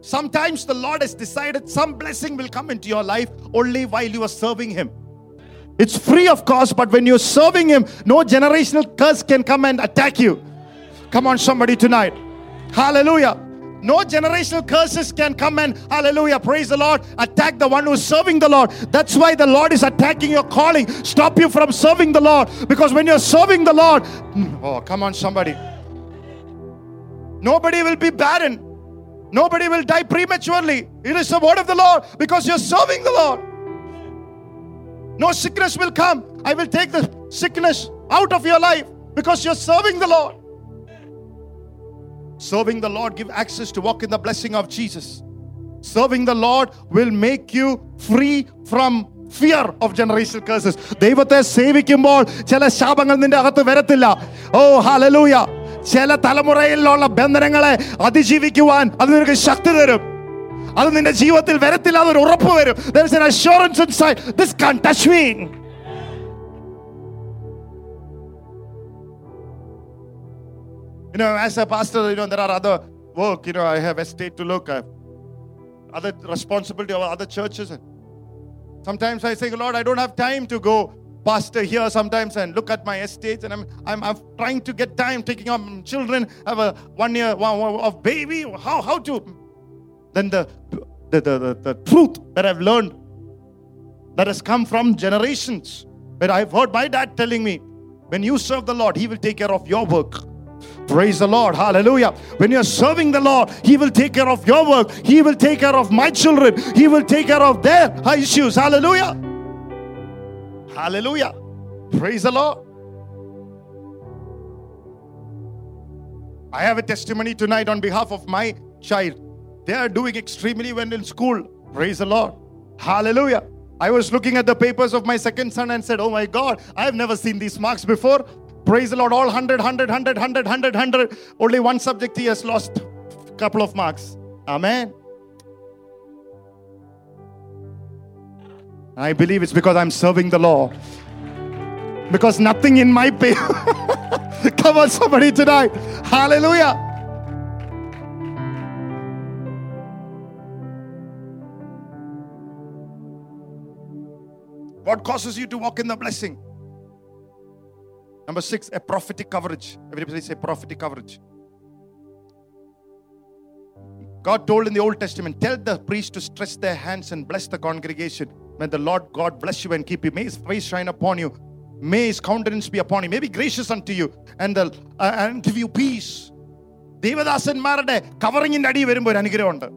Sometimes the Lord has decided some blessing will come into your life only while you are serving Him. It's free, of course, but when you're serving Him, no generational curse can come and attack you. Come on, somebody tonight. Hallelujah. No generational curses can come and, hallelujah, praise the Lord, attack the one who's serving the Lord. That's why the Lord is attacking your calling, stop you from serving the Lord. Because when you're serving the Lord, oh, come on, somebody. Nobody will be barren. Nobody will die prematurely. It is the word of the Lord because you're serving the Lord. No sickness will come. I will take the sickness out of your life because you're serving the Lord. Serving the Lord give access to walk in the blessing of Jesus. Serving the Lord will make you free from fear of generation cases ദൈവത്തെ സേവിക്കുമ്പോൾ ചില ശാപങ്ങൾ നിന്റെ അകത്ത് വരത്തില്ല ഓ ഹലലൂയ ചില തലമുറയിലുള്ള ബന്ധനങ്ങളെ അതിജീവിക്കുവാൻ അത് നിനക്ക് ശക്തി തരും അത് നിന്റെ ജീവിതത്തിൽ വരത്തില്ല അതൊരു ഉറപ്പ് വരും there is an assurance inside this can't touch me you know as a pastor you know there are other work you know i have estate to look at other responsibility of other churches and sometimes i say lord i don't have time to go pastor here sometimes and look at my estates and I'm, I'm, I'm trying to get time taking up children have a one year one, of baby how how to then the the, the, the the truth that I've learned that has come from generations where I've heard my dad telling me when you serve the Lord he will take care of your work Praise the Lord. Hallelujah. When you're serving the Lord, He will take care of your work. He will take care of my children. He will take care of their issues. Hallelujah. Hallelujah. Praise the Lord. I have a testimony tonight on behalf of my child. They are doing extremely well in school. Praise the Lord. Hallelujah. I was looking at the papers of my second son and said, Oh my God, I have never seen these marks before. Praise the Lord. All 100, 100, 100, 100, 100, 100. Only one subject he has lost a couple of marks. Amen. I believe it's because I'm serving the Lord. Because nothing in my pay. <laughs> Come on, somebody tonight. Hallelujah. What causes you to walk in the blessing? Number six, a prophetic coverage. Everybody say prophetic coverage. God told in the Old Testament, tell the priest to stretch their hands and bless the congregation. May the Lord God bless you and keep you. May his face shine upon you. May his countenance be upon you. May be gracious unto you and, the, uh, and give you peace. ദേവദാസന്മാരുടെ കവറിങ്ങിന്റെ അടി വരുമ്പോൾ ഒരു അനുഗ്രഹമുണ്ട്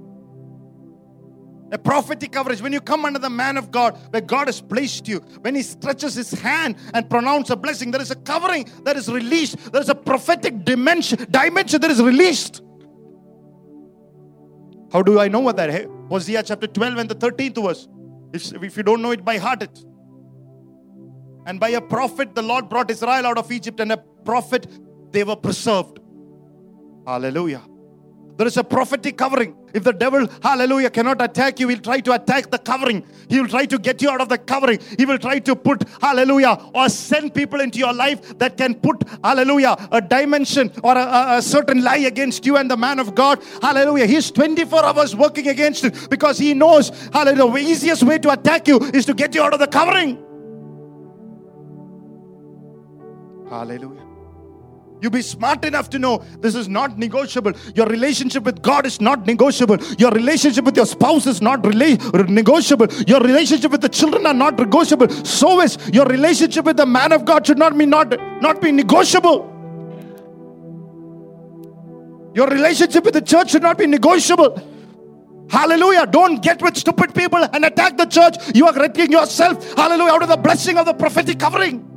a prophetic coverage when you come under the man of God where God has placed you when he stretches his hand and pronounces a blessing there is a covering that is released there is a prophetic dimension dimension that is released how do I know what that is? Hosea chapter 12 and the 13th verse It's- if you don't know it by heart it. And by a prophet the Lord brought Israel out of Egypt and a prophet they were preserved. Hallelujah there is a prophetic covering. If the devil, hallelujah, cannot attack you, he'll try to attack the covering. He will try to get you out of the covering. He will try to put, hallelujah, or send people into your life that can put, hallelujah, a dimension or a, a- certain lie against you and the man of God. Hallelujah. He's 24 hours working against it because he knows, hallelujah, the easiest way to attack you is to get you out of the covering. Hallelujah. You be smart enough to know this is not negotiable. Your relationship with God is not negotiable. Your relationship with your spouse is not rela- negotiable. Your relationship with the children are not negotiable. So is your relationship with the man of God should not be not, not be negotiable. Your relationship with the church should not be negotiable. Hallelujah. Don't get with stupid people and attack the church. You are getting yourself, hallelujah, out of the blessing of the prophetic covering.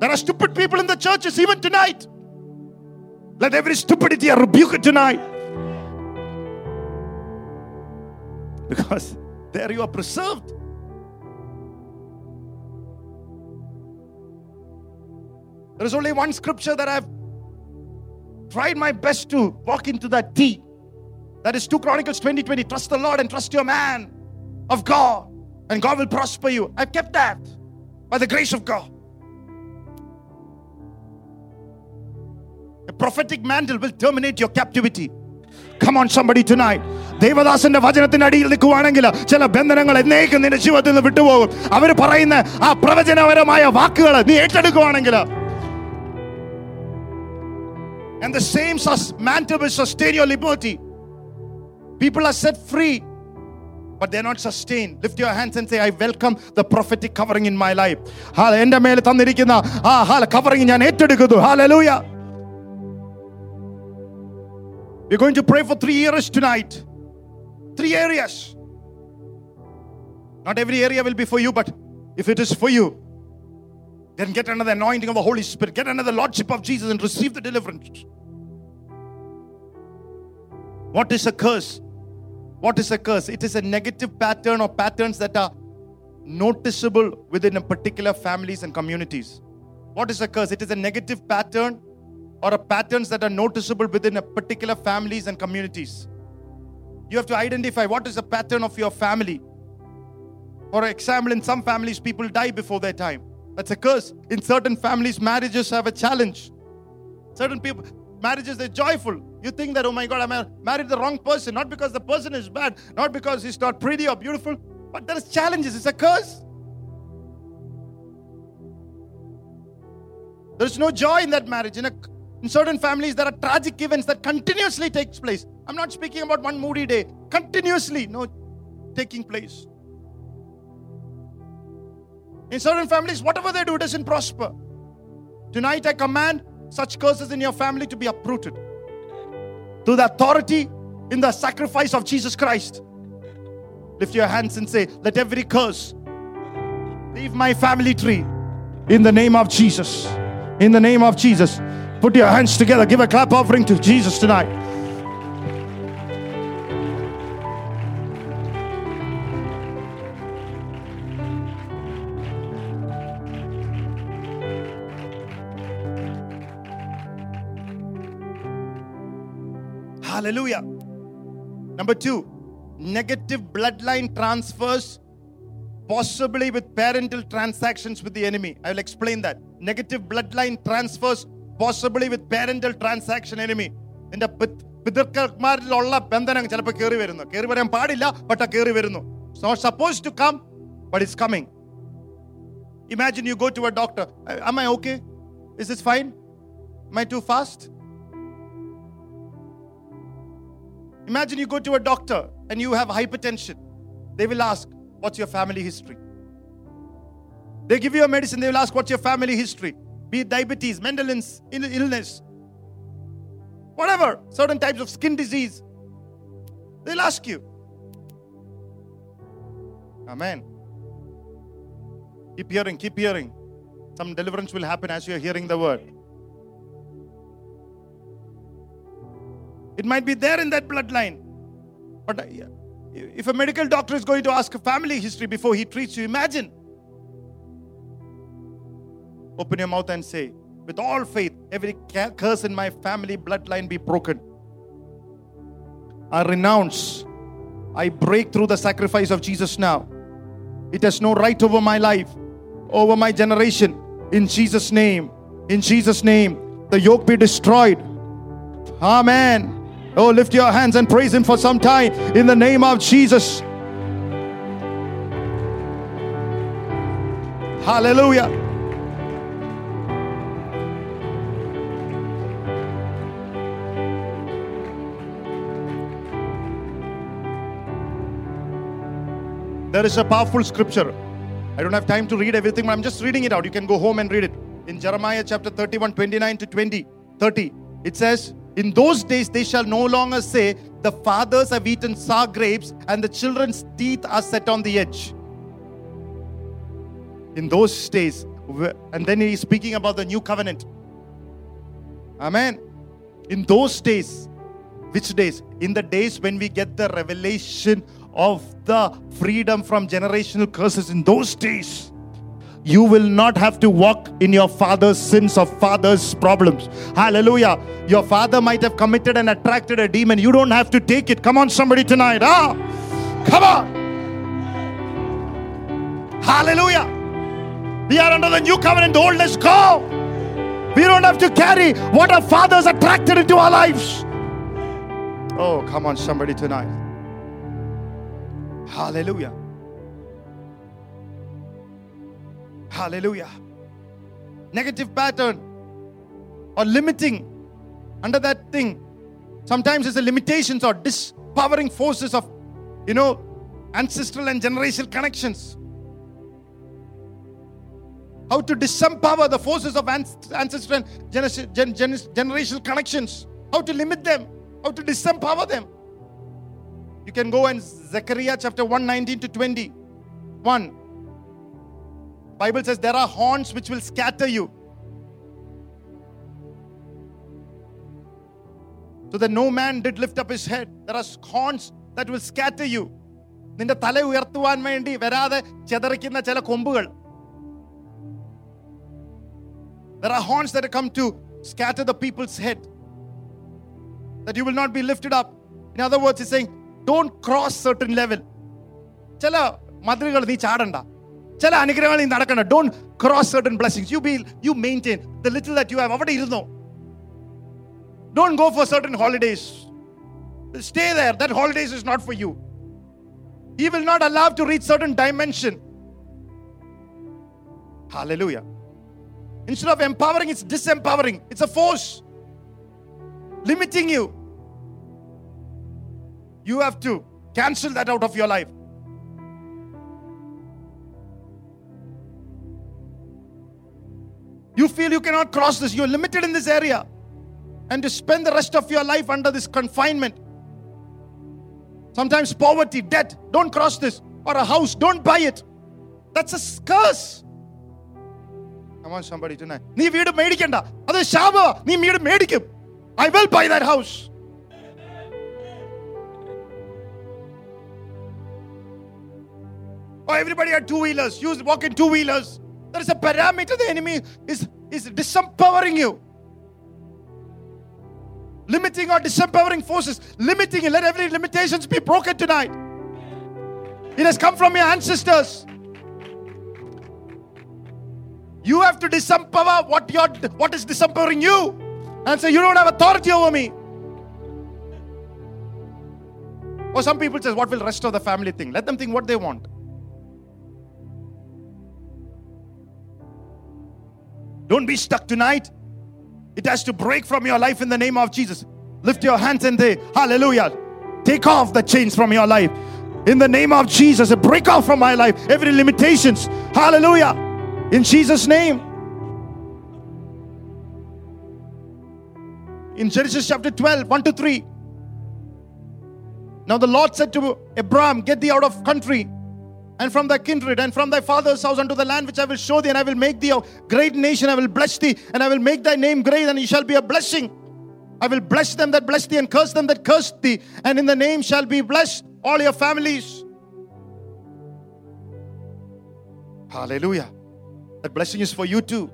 There are stupid people in the churches even tonight. Let every stupidity I rebuke it tonight. Because there you are preserved. There is only one scripture that I've tried my best to walk into that T. That is 2 Chronicles 20 20. Trust the Lord and trust your man of God, and God will prosper you. I've kept that by the grace of God. Prophetic mantle will terminate your captivity. Come on, somebody tonight. ദേവദാസന്റെ വചനത്തിന്റെ അടിയിൽ നിൽക്കുവാണെങ്കിൽ ചില ബന്ധനങ്ങൾ എന്നേക്കും നിന്റെ ജീവിതത്തിൽ നിന്ന് വിട്ടുപോകും അവർ പറയുന്ന ആ പ്രവചനപരമായ വാക്കുകൾ നീ ഏറ്റെടുക്കുവാണെങ്കിൽ And the same mantle will sustain your liberty. People are set free, but they're not sustained. Lift your hands and say, I welcome the prophetic covering in my life. എന്റെ മേലെ തന്നിരിക്കുന്ന ആ ഹാല കവറിങ് ഞാൻ ഏറ്റെടുക്കുന്നു hallelujah We're going to pray for three areas tonight. Three areas. Not every area will be for you, but if it is for you, then get another anointing of the Holy Spirit, get another Lordship of Jesus and receive the deliverance. What is a curse? What is a curse? It is a negative pattern or patterns that are noticeable within a particular families and communities. What is a curse? It is a negative pattern or patterns that are noticeable within a particular families and communities. You have to identify what is the pattern of your family. For example, in some families, people die before their time. That's a curse. In certain families, marriages have a challenge. Certain people, marriages, they're joyful. You think that, oh my God, I mar- married the wrong person. Not because the person is bad, not because he's not pretty or beautiful, but there is challenges. It's a curse. There's no joy in that marriage. In, a, in certain families, there are tragic events that continuously takes place. I'm not speaking about one moody day. Continuously, no, taking place. In certain families, whatever they do doesn't prosper. Tonight, I command such curses in your family to be uprooted. Through the authority in the sacrifice of Jesus Christ. Lift your hands and say, Let every curse leave my family tree in the name of Jesus. In the name of Jesus. Put your hands together. Give a clap offering to Jesus tonight. Hallelujah. Number two, negative bloodline transfers, possibly with parental transactions with the enemy. I will explain that. Negative bloodline transfers, possibly with parental transaction enemy. നിന്റെ പിതൃക്കന്മാരിലുള്ള ബന്ധനം ചിലപ്പോൾ കയറി വരുന്നു കയറി വരാൻ പാടില്ല but കയറി വരുന്നു not suppose to come but it's coming imagine you go to a doctor am I okay? Is this fine? Am I too fast? Imagine you go to a doctor and you have hypertension. they will ask, What's your family history? They give you a medicine, they will ask, What's your family history? Be it diabetes, mental illness, whatever, certain types of skin disease. They'll ask you. Amen. Keep hearing, keep hearing. Some deliverance will happen as you're hearing the word. It might be there in that bloodline. But uh, if a medical doctor is going to ask a family history before he treats you, imagine. Open your mouth and say, with all faith, every curse in my family bloodline be broken. I renounce. I break through the sacrifice of Jesus now. It has no right over my life, over my generation. In Jesus' name, in Jesus' name, the yoke be destroyed. Amen. Oh, lift your hands and praise Him for some time in the name of Jesus. Hallelujah. There is a powerful scripture. I don't have time to read everything, but I'm just reading it out. You can go home and read it. In Jeremiah chapter 31, 29 to 20, 30, it says, in those days, they shall no longer say, The fathers have eaten sour grapes, and the children's teeth are set on the edge. In those days, and then he's speaking about the new covenant. Amen. In those days, which days? In the days when we get the revelation of the freedom from generational curses. In those days, you will not have to walk in your father's sins or father's problems. Hallelujah. Your father might have committed and attracted a demon. You don't have to take it. Come on, somebody tonight. Ah, come on. Hallelujah. We are under the new covenant. Old, let's go. We don't have to carry what our fathers attracted into our lives. Oh, come on, somebody tonight. Hallelujah. Hallelujah. Negative pattern or limiting under that thing. Sometimes it's the limitations or dispowering forces of, you know, ancestral and generational connections. How to disempower the forces of ancestral and generational connections. How to limit them. How to disempower them. You can go and Zechariah chapter 1 19 to 20. 1. Bible says there are horns which will scatter you. So that no man did lift up his head. There are horns that will scatter you. നിന്റെ തല ഉയർത്തുവാൻ വേണ്ടി വരാതെ ചെതറിക്കുന്ന ചില കൊമ്പുകൾ There are horns that come to scatter the people's head. That you will not be lifted up. In other words, he's saying, don't cross certain level. ചില മതിലുകൾ നീ ചാടണ്ട ചില അനുഗ്രഹങ്ങൾ നീ നടക്കണം don't cross certain blessings U B U maintain the little that you have അവിടെ ഇരുന്നോ don't go four certain holidays stay there that holidays is not for you He will not allow to reach certain dimension. Hallelujah. Instead of empowering, it's disempowering. It's a force limiting you. You have to cancel that out of your life. You feel you cannot cross this, you're limited in this area. And to spend the rest of your life under this confinement. Sometimes poverty, debt, don't cross this. Or a house, don't buy it. That's a curse. Come on, somebody tonight. നീ വീട് മേടിക്കണ്ട അത് ശാപ നീ വീട് മേടിക്കും I will buy that house Oh, everybody had two wheelers. You walk in two wheelers. There is a parameter the enemy is, is disempowering you. Limiting or disempowering forces, limiting you. Let every limitations be broken tonight. It has come from your ancestors. You have to disempower what your what is disempowering you. And say, you don't have authority over me. Or some people say, what will rest of the family think? Let them think what they want. Don't be stuck tonight. It has to break from your life in the name of Jesus. Lift your hands and say, Hallelujah. Take off the chains from your life. In the name of Jesus, break off from my life every limitations. Hallelujah. In Jesus' name. In Genesis chapter 12, 1 to 3. Now the Lord said to Abraham, Get thee out of country and from thy kindred and from thy father's house unto the land which I will show thee, and I will make thee a great nation. I will bless thee, and I will make thy name great, and ye shall be a blessing. I will bless them that bless thee, and curse them that curse thee, and in the name shall be blessed all your families. Hallelujah. That blessing is for you too.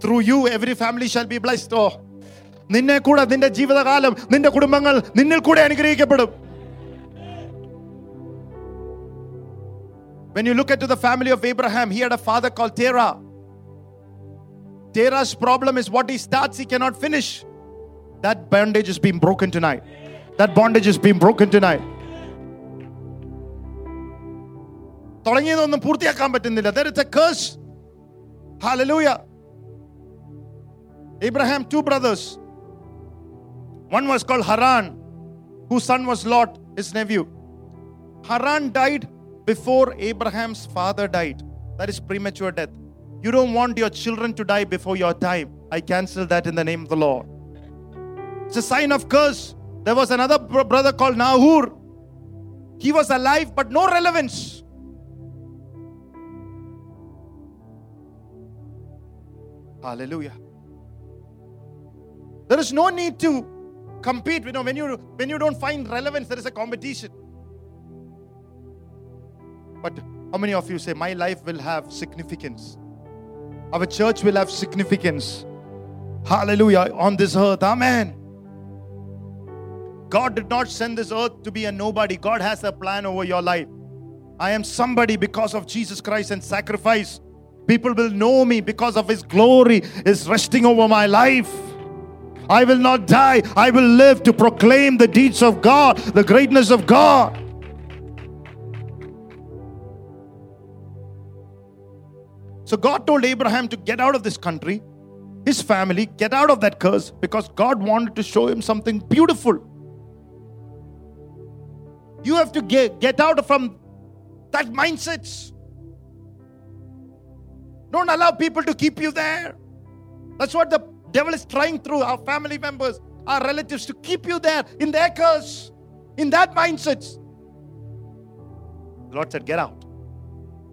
Through you, every family shall be blessed. Oh. നിന്നെ കൂടെ നിന്റെ ജീവിതകാലം നിന്റെ കുടുംബങ്ങൾ നിന്നിൽ കൂടെ അനുഗ്രഹിക്കപ്പെടും When you look into the family of Abraham, he had a father called Terah. Terah's problem is what he starts, he cannot finish. That bondage is being broken tonight. That bondage is being broken tonight. തുടങ്ങിയതൊന്നും പൂർത്തിയാക്കാൻ പറ്റുന്നില്ല there is a curse hallelujah abraham two brothers one was called haran whose son was lot his nephew haran died before abraham's father died that is premature death you don't want your children to die before your time i cancel that in the name of the lord it's a sign of curse there was another bro- brother called Nahor he was alive but no relevance Hallelujah. There is no need to compete. You know, when you when you don't find relevance, there is a competition. But how many of you say, My life will have significance? Our church will have significance. Hallelujah. On this earth. Amen. God did not send this earth to be a nobody. God has a plan over your life. I am somebody because of Jesus Christ and sacrifice. People will know me because of His glory is resting over my life. I will not die. I will live to proclaim the deeds of God, the greatness of God. So God told Abraham to get out of this country, his family, get out of that curse because God wanted to show him something beautiful. You have to get, get out from that mindset. Don't allow people to keep you there. That's what the devil is trying through our family members, our relatives to keep you there in their curse, in that mindset. The Lord said, Get out.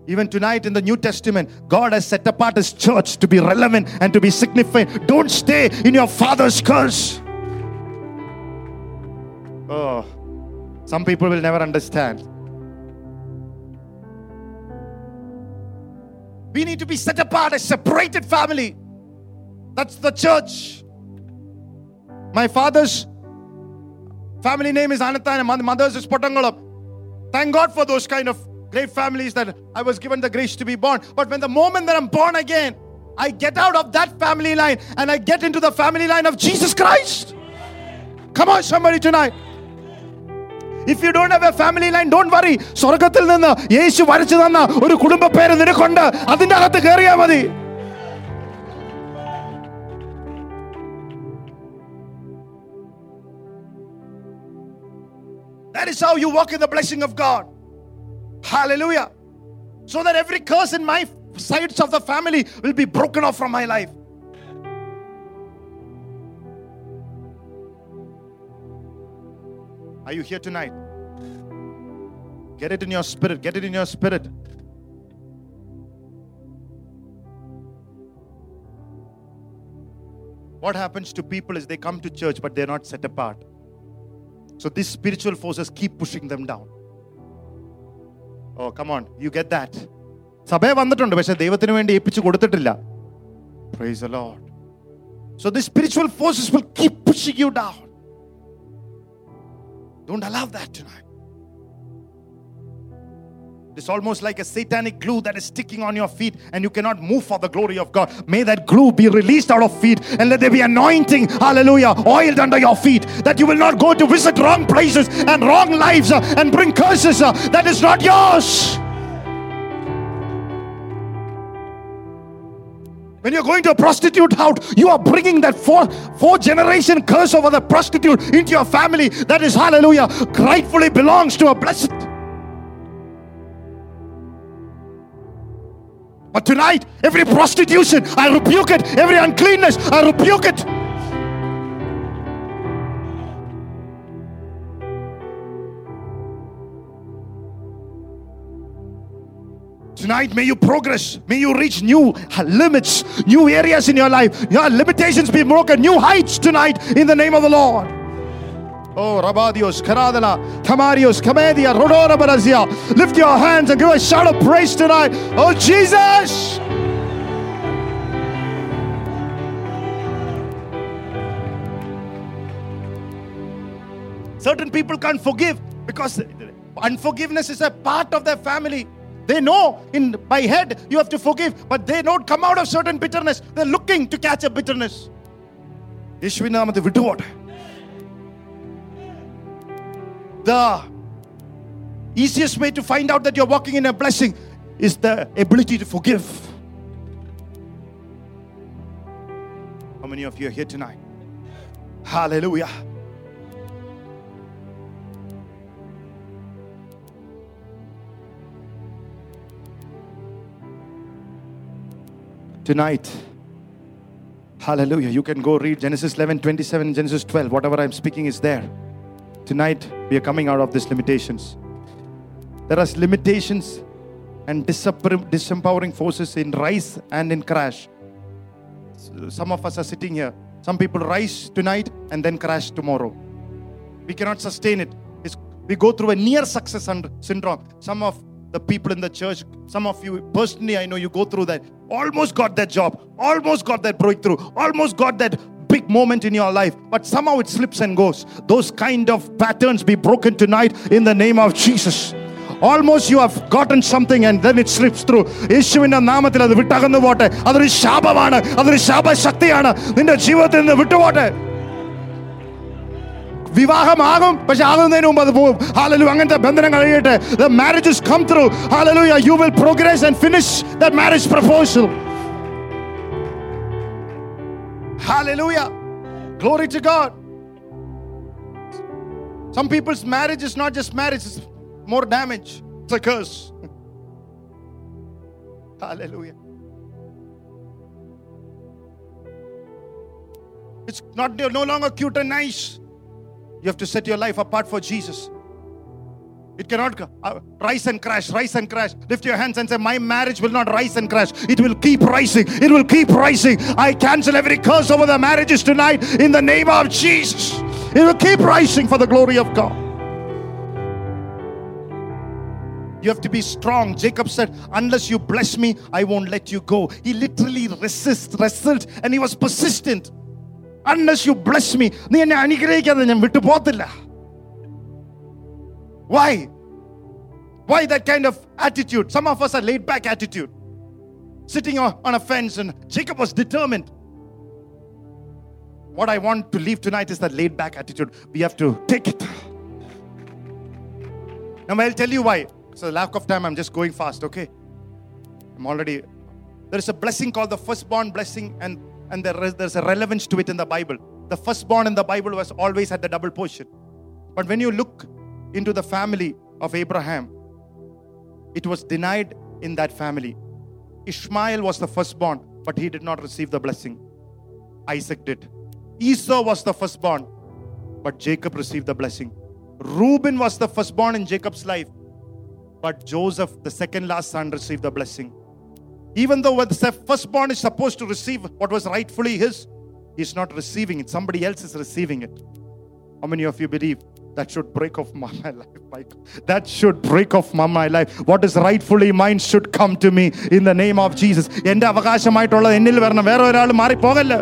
Even tonight in the New Testament, God has set apart His church to be relevant and to be significant. Don't stay in your father's curse. Oh, some people will never understand. We need to be set apart, a separated family. That's the church. My father's family name is Anatha and my mother's is Potangalam. Thank God for those kind of great families that I was given the grace to be born. But when the moment that I'm born again, I get out of that family line and I get into the family line of Jesus Christ. Come on, somebody tonight. If you don't have a family line don't worry സ്വർഗത്തിൽ നിന്ന് യേശു വരച്ചു തന്ന ഒരു കുടുംബ പേര് നിനക്കുണ്ട് അതിന്റെ അകത്ത് കയറിയാ മതി That is how you walk in the blessing of God. Hallelujah. So that every curse in my sides of the family will be broken off from my life. Are you here tonight? Get it in your spirit. Get it in your spirit. What happens to people is they come to church, but they're not set apart. So these spiritual forces keep pushing them down. Oh, come on. You get that. സഭയെ വന്നിട്ടുണ്ട് പക്ഷെ ദൈവത്തിന് വേണ്ടി ഏൽപ്പിച്ചു കൊടുത്തിട്ടില്ല price the Lord. So the spiritual forces will keep pushing you down. Don't allow that tonight. it's almost like a satanic glue that is sticking on your feet and you cannot move for the glory of God. May that glue be released out of feet and let there be anointing, hallelujah, oiled under your feet that you will not go to visit wrong places and wrong lives uh, and bring curses uh, that is not yours. When you're going to a prostitute house, you are bringing that four, four generation curse over the prostitute into your family. That is, hallelujah, rightfully belongs to a blessed. Tonight, every prostitution, I rebuke it. Every uncleanness, I rebuke it. Tonight, may you progress. May you reach new limits, new areas in your life. Your limitations be broken, new heights tonight in the name of the Lord. Oh, Rabadios, Karadala, Tamarios, Kamedia, Rodora Barazia. Lift your hands and give a shout of praise tonight. Oh, Jesus. Certain people can't forgive because unforgiveness is a part of their family. They know in by head you have to forgive, but they don't come out of certain bitterness. They're looking to catch a bitterness. യേശുവിന്റെ നാമത്തിൽ വിട്ടുപോട്ടെ the easiest way to find out that you're walking in a blessing is the ability to forgive. How many of you are here tonight? Hallelujah. Tonight, hallelujah, you can go read Genesis 11 27, Genesis 12, whatever I'm speaking is there. Tonight, we are coming out of these limitations. There are limitations and disempowering forces in rise and in crash. Some of us are sitting here. Some people rise tonight and then crash tomorrow. We cannot sustain it. It's, we go through a near success syndrome. Some of the people in the church, some of you personally, I know you go through that. Almost got that job, almost got that breakthrough, almost got that big moment in your life, but somehow it slips and goes. Those kind of patterns be broken tonight in the name of Jesus. Almost you have gotten something and then it slips through. യേശുവിന്റെ നാമത്തിൽ അത് വിട്ടകന്നു പോട്ടെ അതൊരു ശാപമാണ് അതൊരു ശാപശക്തിയാണ് നിന്റെ ജീവിതത്തിൽ നിന്ന് വിട്ടുപോട്ടെ വിവാഹമാകും പക്ഷെ ആകുന്നതിന് മുമ്പ് അത് പോകും ഹാലലു അങ്ങനത്തെ ബന്ധനം കഴിയട്ടെ the marriages come through hallelujah you will progress and finish that marriage proposal hallelujah. Glory to god. Some people's marriage is not just marriage it's more damage. It's a curse. <laughs> Hallelujah. It's not no longer cute and nice you have to set your life apart for Jesus. It cannot uh, rise and crash, rise and crash. Lift your hands and say, My marriage will not rise and crash. It will keep rising. It will keep rising. I cancel every curse over the marriages tonight in the name of Jesus. It will keep rising for the glory of God. You have to be strong. Jacob said, Unless you bless me, I won't let you go. He literally resist, wrestled, and he was persistent. Unless you bless me നീ എന്നെ അനുഗ്രഹിക്കാതെ ഞാൻ വിട്ടു പോത്തില്ല why? Why that kind of attitude? Some of us are laid back attitude, sitting on a fence, and Jacob was determined. What I want to leave tonight is that laid back attitude. We have to take it. Now, I'll tell you why. So, lack of time, I'm just going fast, okay? I'm already. There is a blessing called the firstborn blessing, and, and there is, there's a relevance to it in the Bible. The firstborn in the Bible was always at the double portion. But when you look into the family of Abraham, it was denied in that family. Ishmael was the firstborn, but he did not receive the blessing. Isaac did. Esau was the firstborn, but Jacob received the blessing. Reuben was the firstborn in Jacob's life, but Joseph, the second last son, received the blessing. Even though the firstborn is supposed to receive what was rightfully his, he's not receiving it. Somebody else is receiving it. How many of you believe that should break off <laughs> my life? Michael? That should break off my life. What is rightfully mine should come to me in the name of Jesus. എന്റെ അവകാശമായിട്ടുള്ളത് എന്നിൽ വരണം. വേറെ ഒരാൾ മാറിപ്പോകല്ല.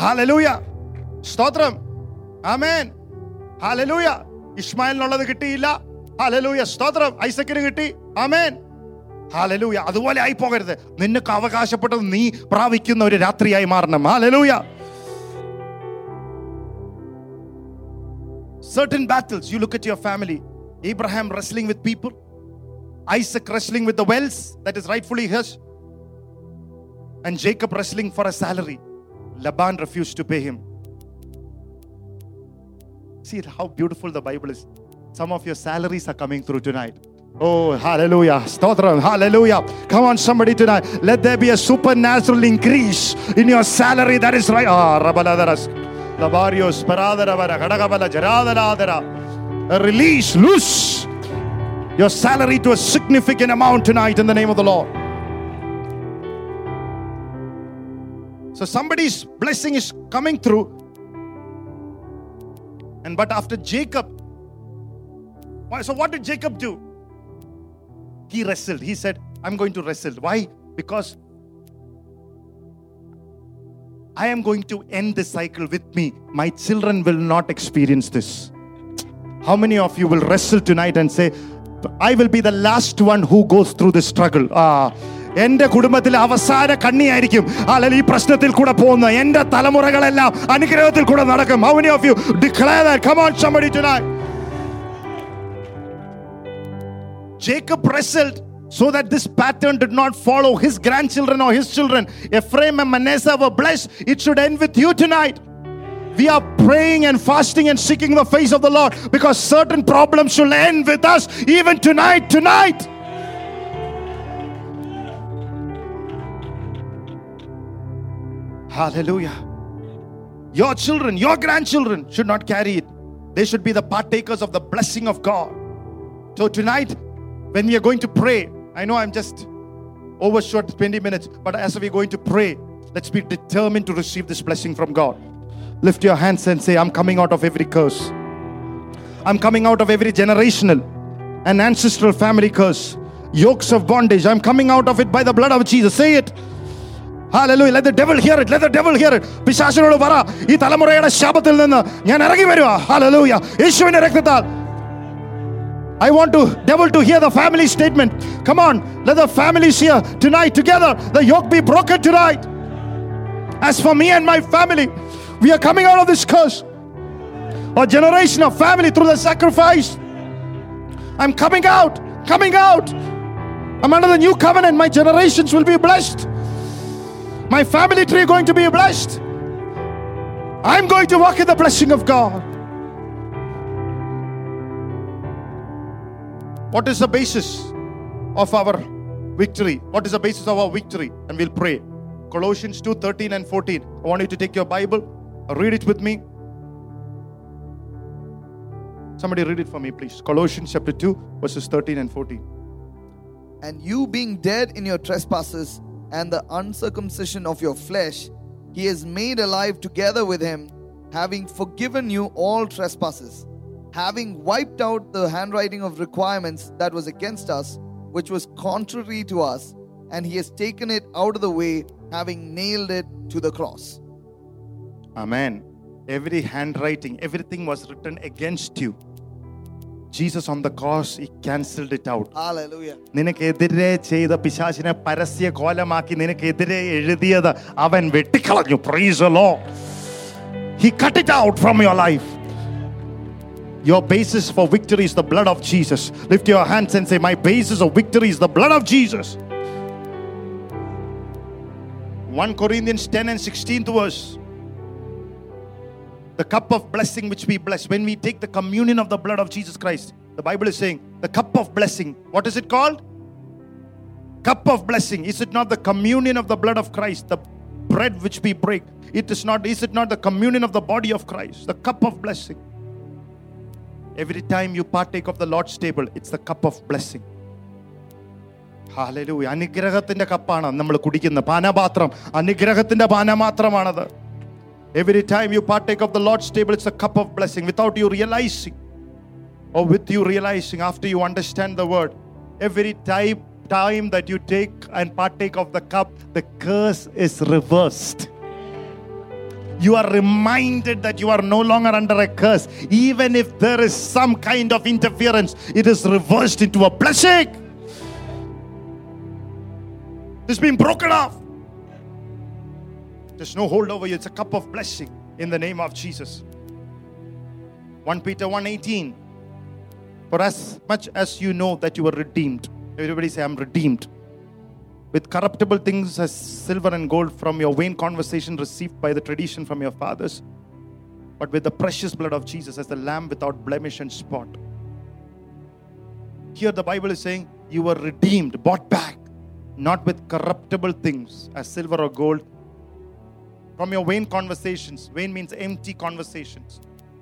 Hallelujah സ്തോത്രം. ആമേൻ hallelujah ഇസ്മായിലിനുള്ളത് കിട്ടിയില്ല. Hallelujah സ്തോത്രം. ഐസക്കിന് കിട്ടി. ആമേൻ hallelujah അതുപോലെ ആയി പോകരുത് നിനക്ക് അവകാശപ്പെട്ടത് നീ പ്രാപിക്കുന്ന ഒരു രാത്രിയായി മാറണം. Hallelujah certain battles you look at your family abraham wrestling with people isaac wrestling with the wells that is rightfully his and jacob wrestling for a salary laban refused to pay him see how beautiful the bible is some of your salaries are coming through tonight Oh, hallelujah. Stotram, hallelujah. Come on, somebody tonight. Let there be a supernatural increase in your salary. That is right. Ah, Rabaladaras. Labarios, Paradaravara, Kadagabala, Jaradara. Release, loose your salary to a significant amount tonight in the name of the Lord. So somebody's blessing is coming through. And but after Jacob, so what did Jacob do? He wrestled. He said, I'm going to wrestle. Why? Because I am going to end this cycle with me. My children will not experience this. How many of you will wrestle tonight and say, I will be the last one who goes through this struggle? Ah, എന്റെ കുടുംബത്തിലെ അവസാന കണ്ണിയായിരിക്കും അല്ലെങ്കിൽ ഈ പ്രശ്നത്തിൽ കൂടെ പോകുന്ന എന്റെ തലമുറകളെല്ലാം അനുഗ്രഹത്തിൽ കൂടെ നടക്കും How many of you declare that? Come on, somebody tonight. Jacob wrestled so that this pattern did not follow his grandchildren or his children. Ephraim and Manasseh were blessed. It should end with you tonight. We are praying and fasting and seeking the face of the Lord because certain problems should end with us even tonight. Tonight. Hallelujah. Your children, your grandchildren should not carry it. They should be the partakers of the blessing of God. So tonight, when we are going to pray, I know I'm just overshot 20 minutes, but as we're going to pray, let's be determined to receive this blessing from God. Lift your hands and say, I'm coming out of every curse. I'm coming out of every generational and ancestral family curse, yokes of bondage. I'm coming out of it by the blood of Jesus. Say it. Hallelujah. Let the devil hear it. Let the devil hear it. പിശാചിനോട് പറ ഈ തലമുറയുടെ ശാപത്തിൽ നിന്ന് ഞാൻ ഇറങ്ങി വരുവാ hallelujah യേശുവിന്റെ രക്തത്താൽ I want to devil to hear the family statement. Come on, let the families hear tonight together. The yoke be broken tonight. As for me and my family, we are coming out of this curse. A generation of family through the sacrifice. I'm coming out, coming out. I'm under the new covenant. My generations will be blessed. My family tree going to be blessed. I'm going to walk in the blessing of God. What is the basis of our victory? What is the basis of our victory? And we'll pray. Colossians 2 13 and 14. I want you to take your Bible, read it with me. Somebody read it for me, please. Colossians chapter 2, verses 13 and 14. And you being dead in your trespasses and the uncircumcision of your flesh, he has made alive together with him, having forgiven you all trespasses, having wiped out the handwriting of requirements that was against us, which was contrary to us, and he has taken it out of the way, having nailed it to the cross. Amen. Every handwriting, everything was written against you. Jesus on the cross, he cancelled it out. Hallelujah. നിനക്കെതിരെ ചെയ്ത പിശാചിനെ പരസ്യ കോലമാക്കി നിനക്കെതിരെ എഴുതിയത് അവൻ വെട്ടിക്കളഞ്ഞു price law he cut it out from your life your basis for victory is the blood of Jesus. Lift your hands and say, My basis of victory is the blood of Jesus. 1 Corinthians 10 and 16th verse. The cup of blessing which we bless. When we take the communion of the blood of Jesus Christ, the Bible is saying, the cup of blessing. What is it called? Cup of blessing. Is it not the communion of the blood of Christ? The bread which we break. It is not, is it not the communion of the body of Christ? The cup of blessing. Every time you partake of the Lord's table, it's the cup of blessing. Hallelujah അനുഗ്രഹത്തിന്റെ കപ്പാണ് നമ്മൾ കുടിക്കുന്നത്. പാനപാത്രം. അനുഗ്രഹത്തിന്റെ പാന മാത്രമാണത് every time you partake of the Lord's table it's a cup of blessing without you realizing oh with you realizing after you understand the word every time time that you take and partake of the cup the case is reversed You are reminded that you are no longer under a curse. Even if there is some kind of interference, it is reversed into a blessing. It's been broken off. There's no hold over you. It's a cup of blessing in the name of Jesus. 1 Peter 1:18. For as much as you know that you were redeemed. Everybody say, I'm redeemed. With corruptible things as silver and gold from your vain conversation received by the tradition from your fathers, but with the precious blood of Jesus as the lamb without blemish and spot. Here the Bible is saying you were redeemed, bought back, not with corruptible things as silver or gold. From your vain conversations. Vain means empty conversations.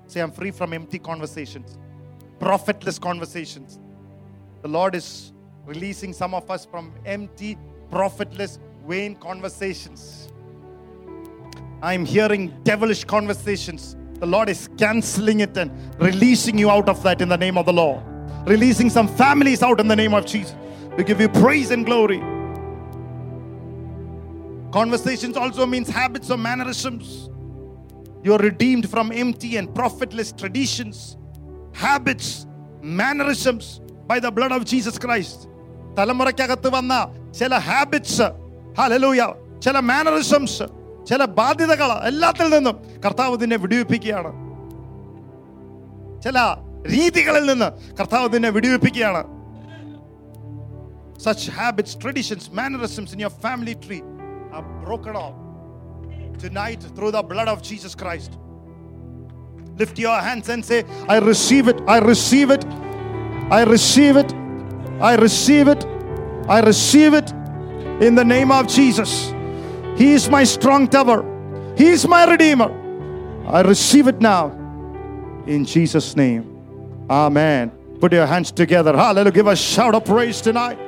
Say, I'm free from empty conversations, profitless conversations. The Lord is releasing some of us from empty, profitless, vain conversations. I'm hearing devilish conversations. The Lord is canceling it and releasing you out of that in the name of the Lord. Releasing some families out in the name of Jesus. We give you praise and glory. Conversations also means habits or mannerisms. You're redeemed from empty and profitless traditions, habits, mannerisms by the blood of Jesus Christ. തലമുറയ്ക്കകത്ത് വന്ന ചില habits ഹലലൂയ ചില mannerisms ചില ബാധ്യതകൾ എല്ലാത്തിൽ നിന്നും കർത്താവ് നിന്നെ വിടുവിപ്പിക്കുകയാണ് ചില രീതികളിൽ നിന്ന് കർത്താവ് നിന്നെ വിടുവിപ്പിക്കുകയാണ് such habits, traditions, mannerisms in your family tree are broken off tonight through the blood of Jesus Christ. Lift your hands and say, I receive it, I receive it, I receive it, I receive it, I receive it in the name of Jesus. He is my strong tower, He is my Redeemer. I receive it now in Jesus' name. Amen. Put your hands together. Hallelujah. Give a shout of praise tonight.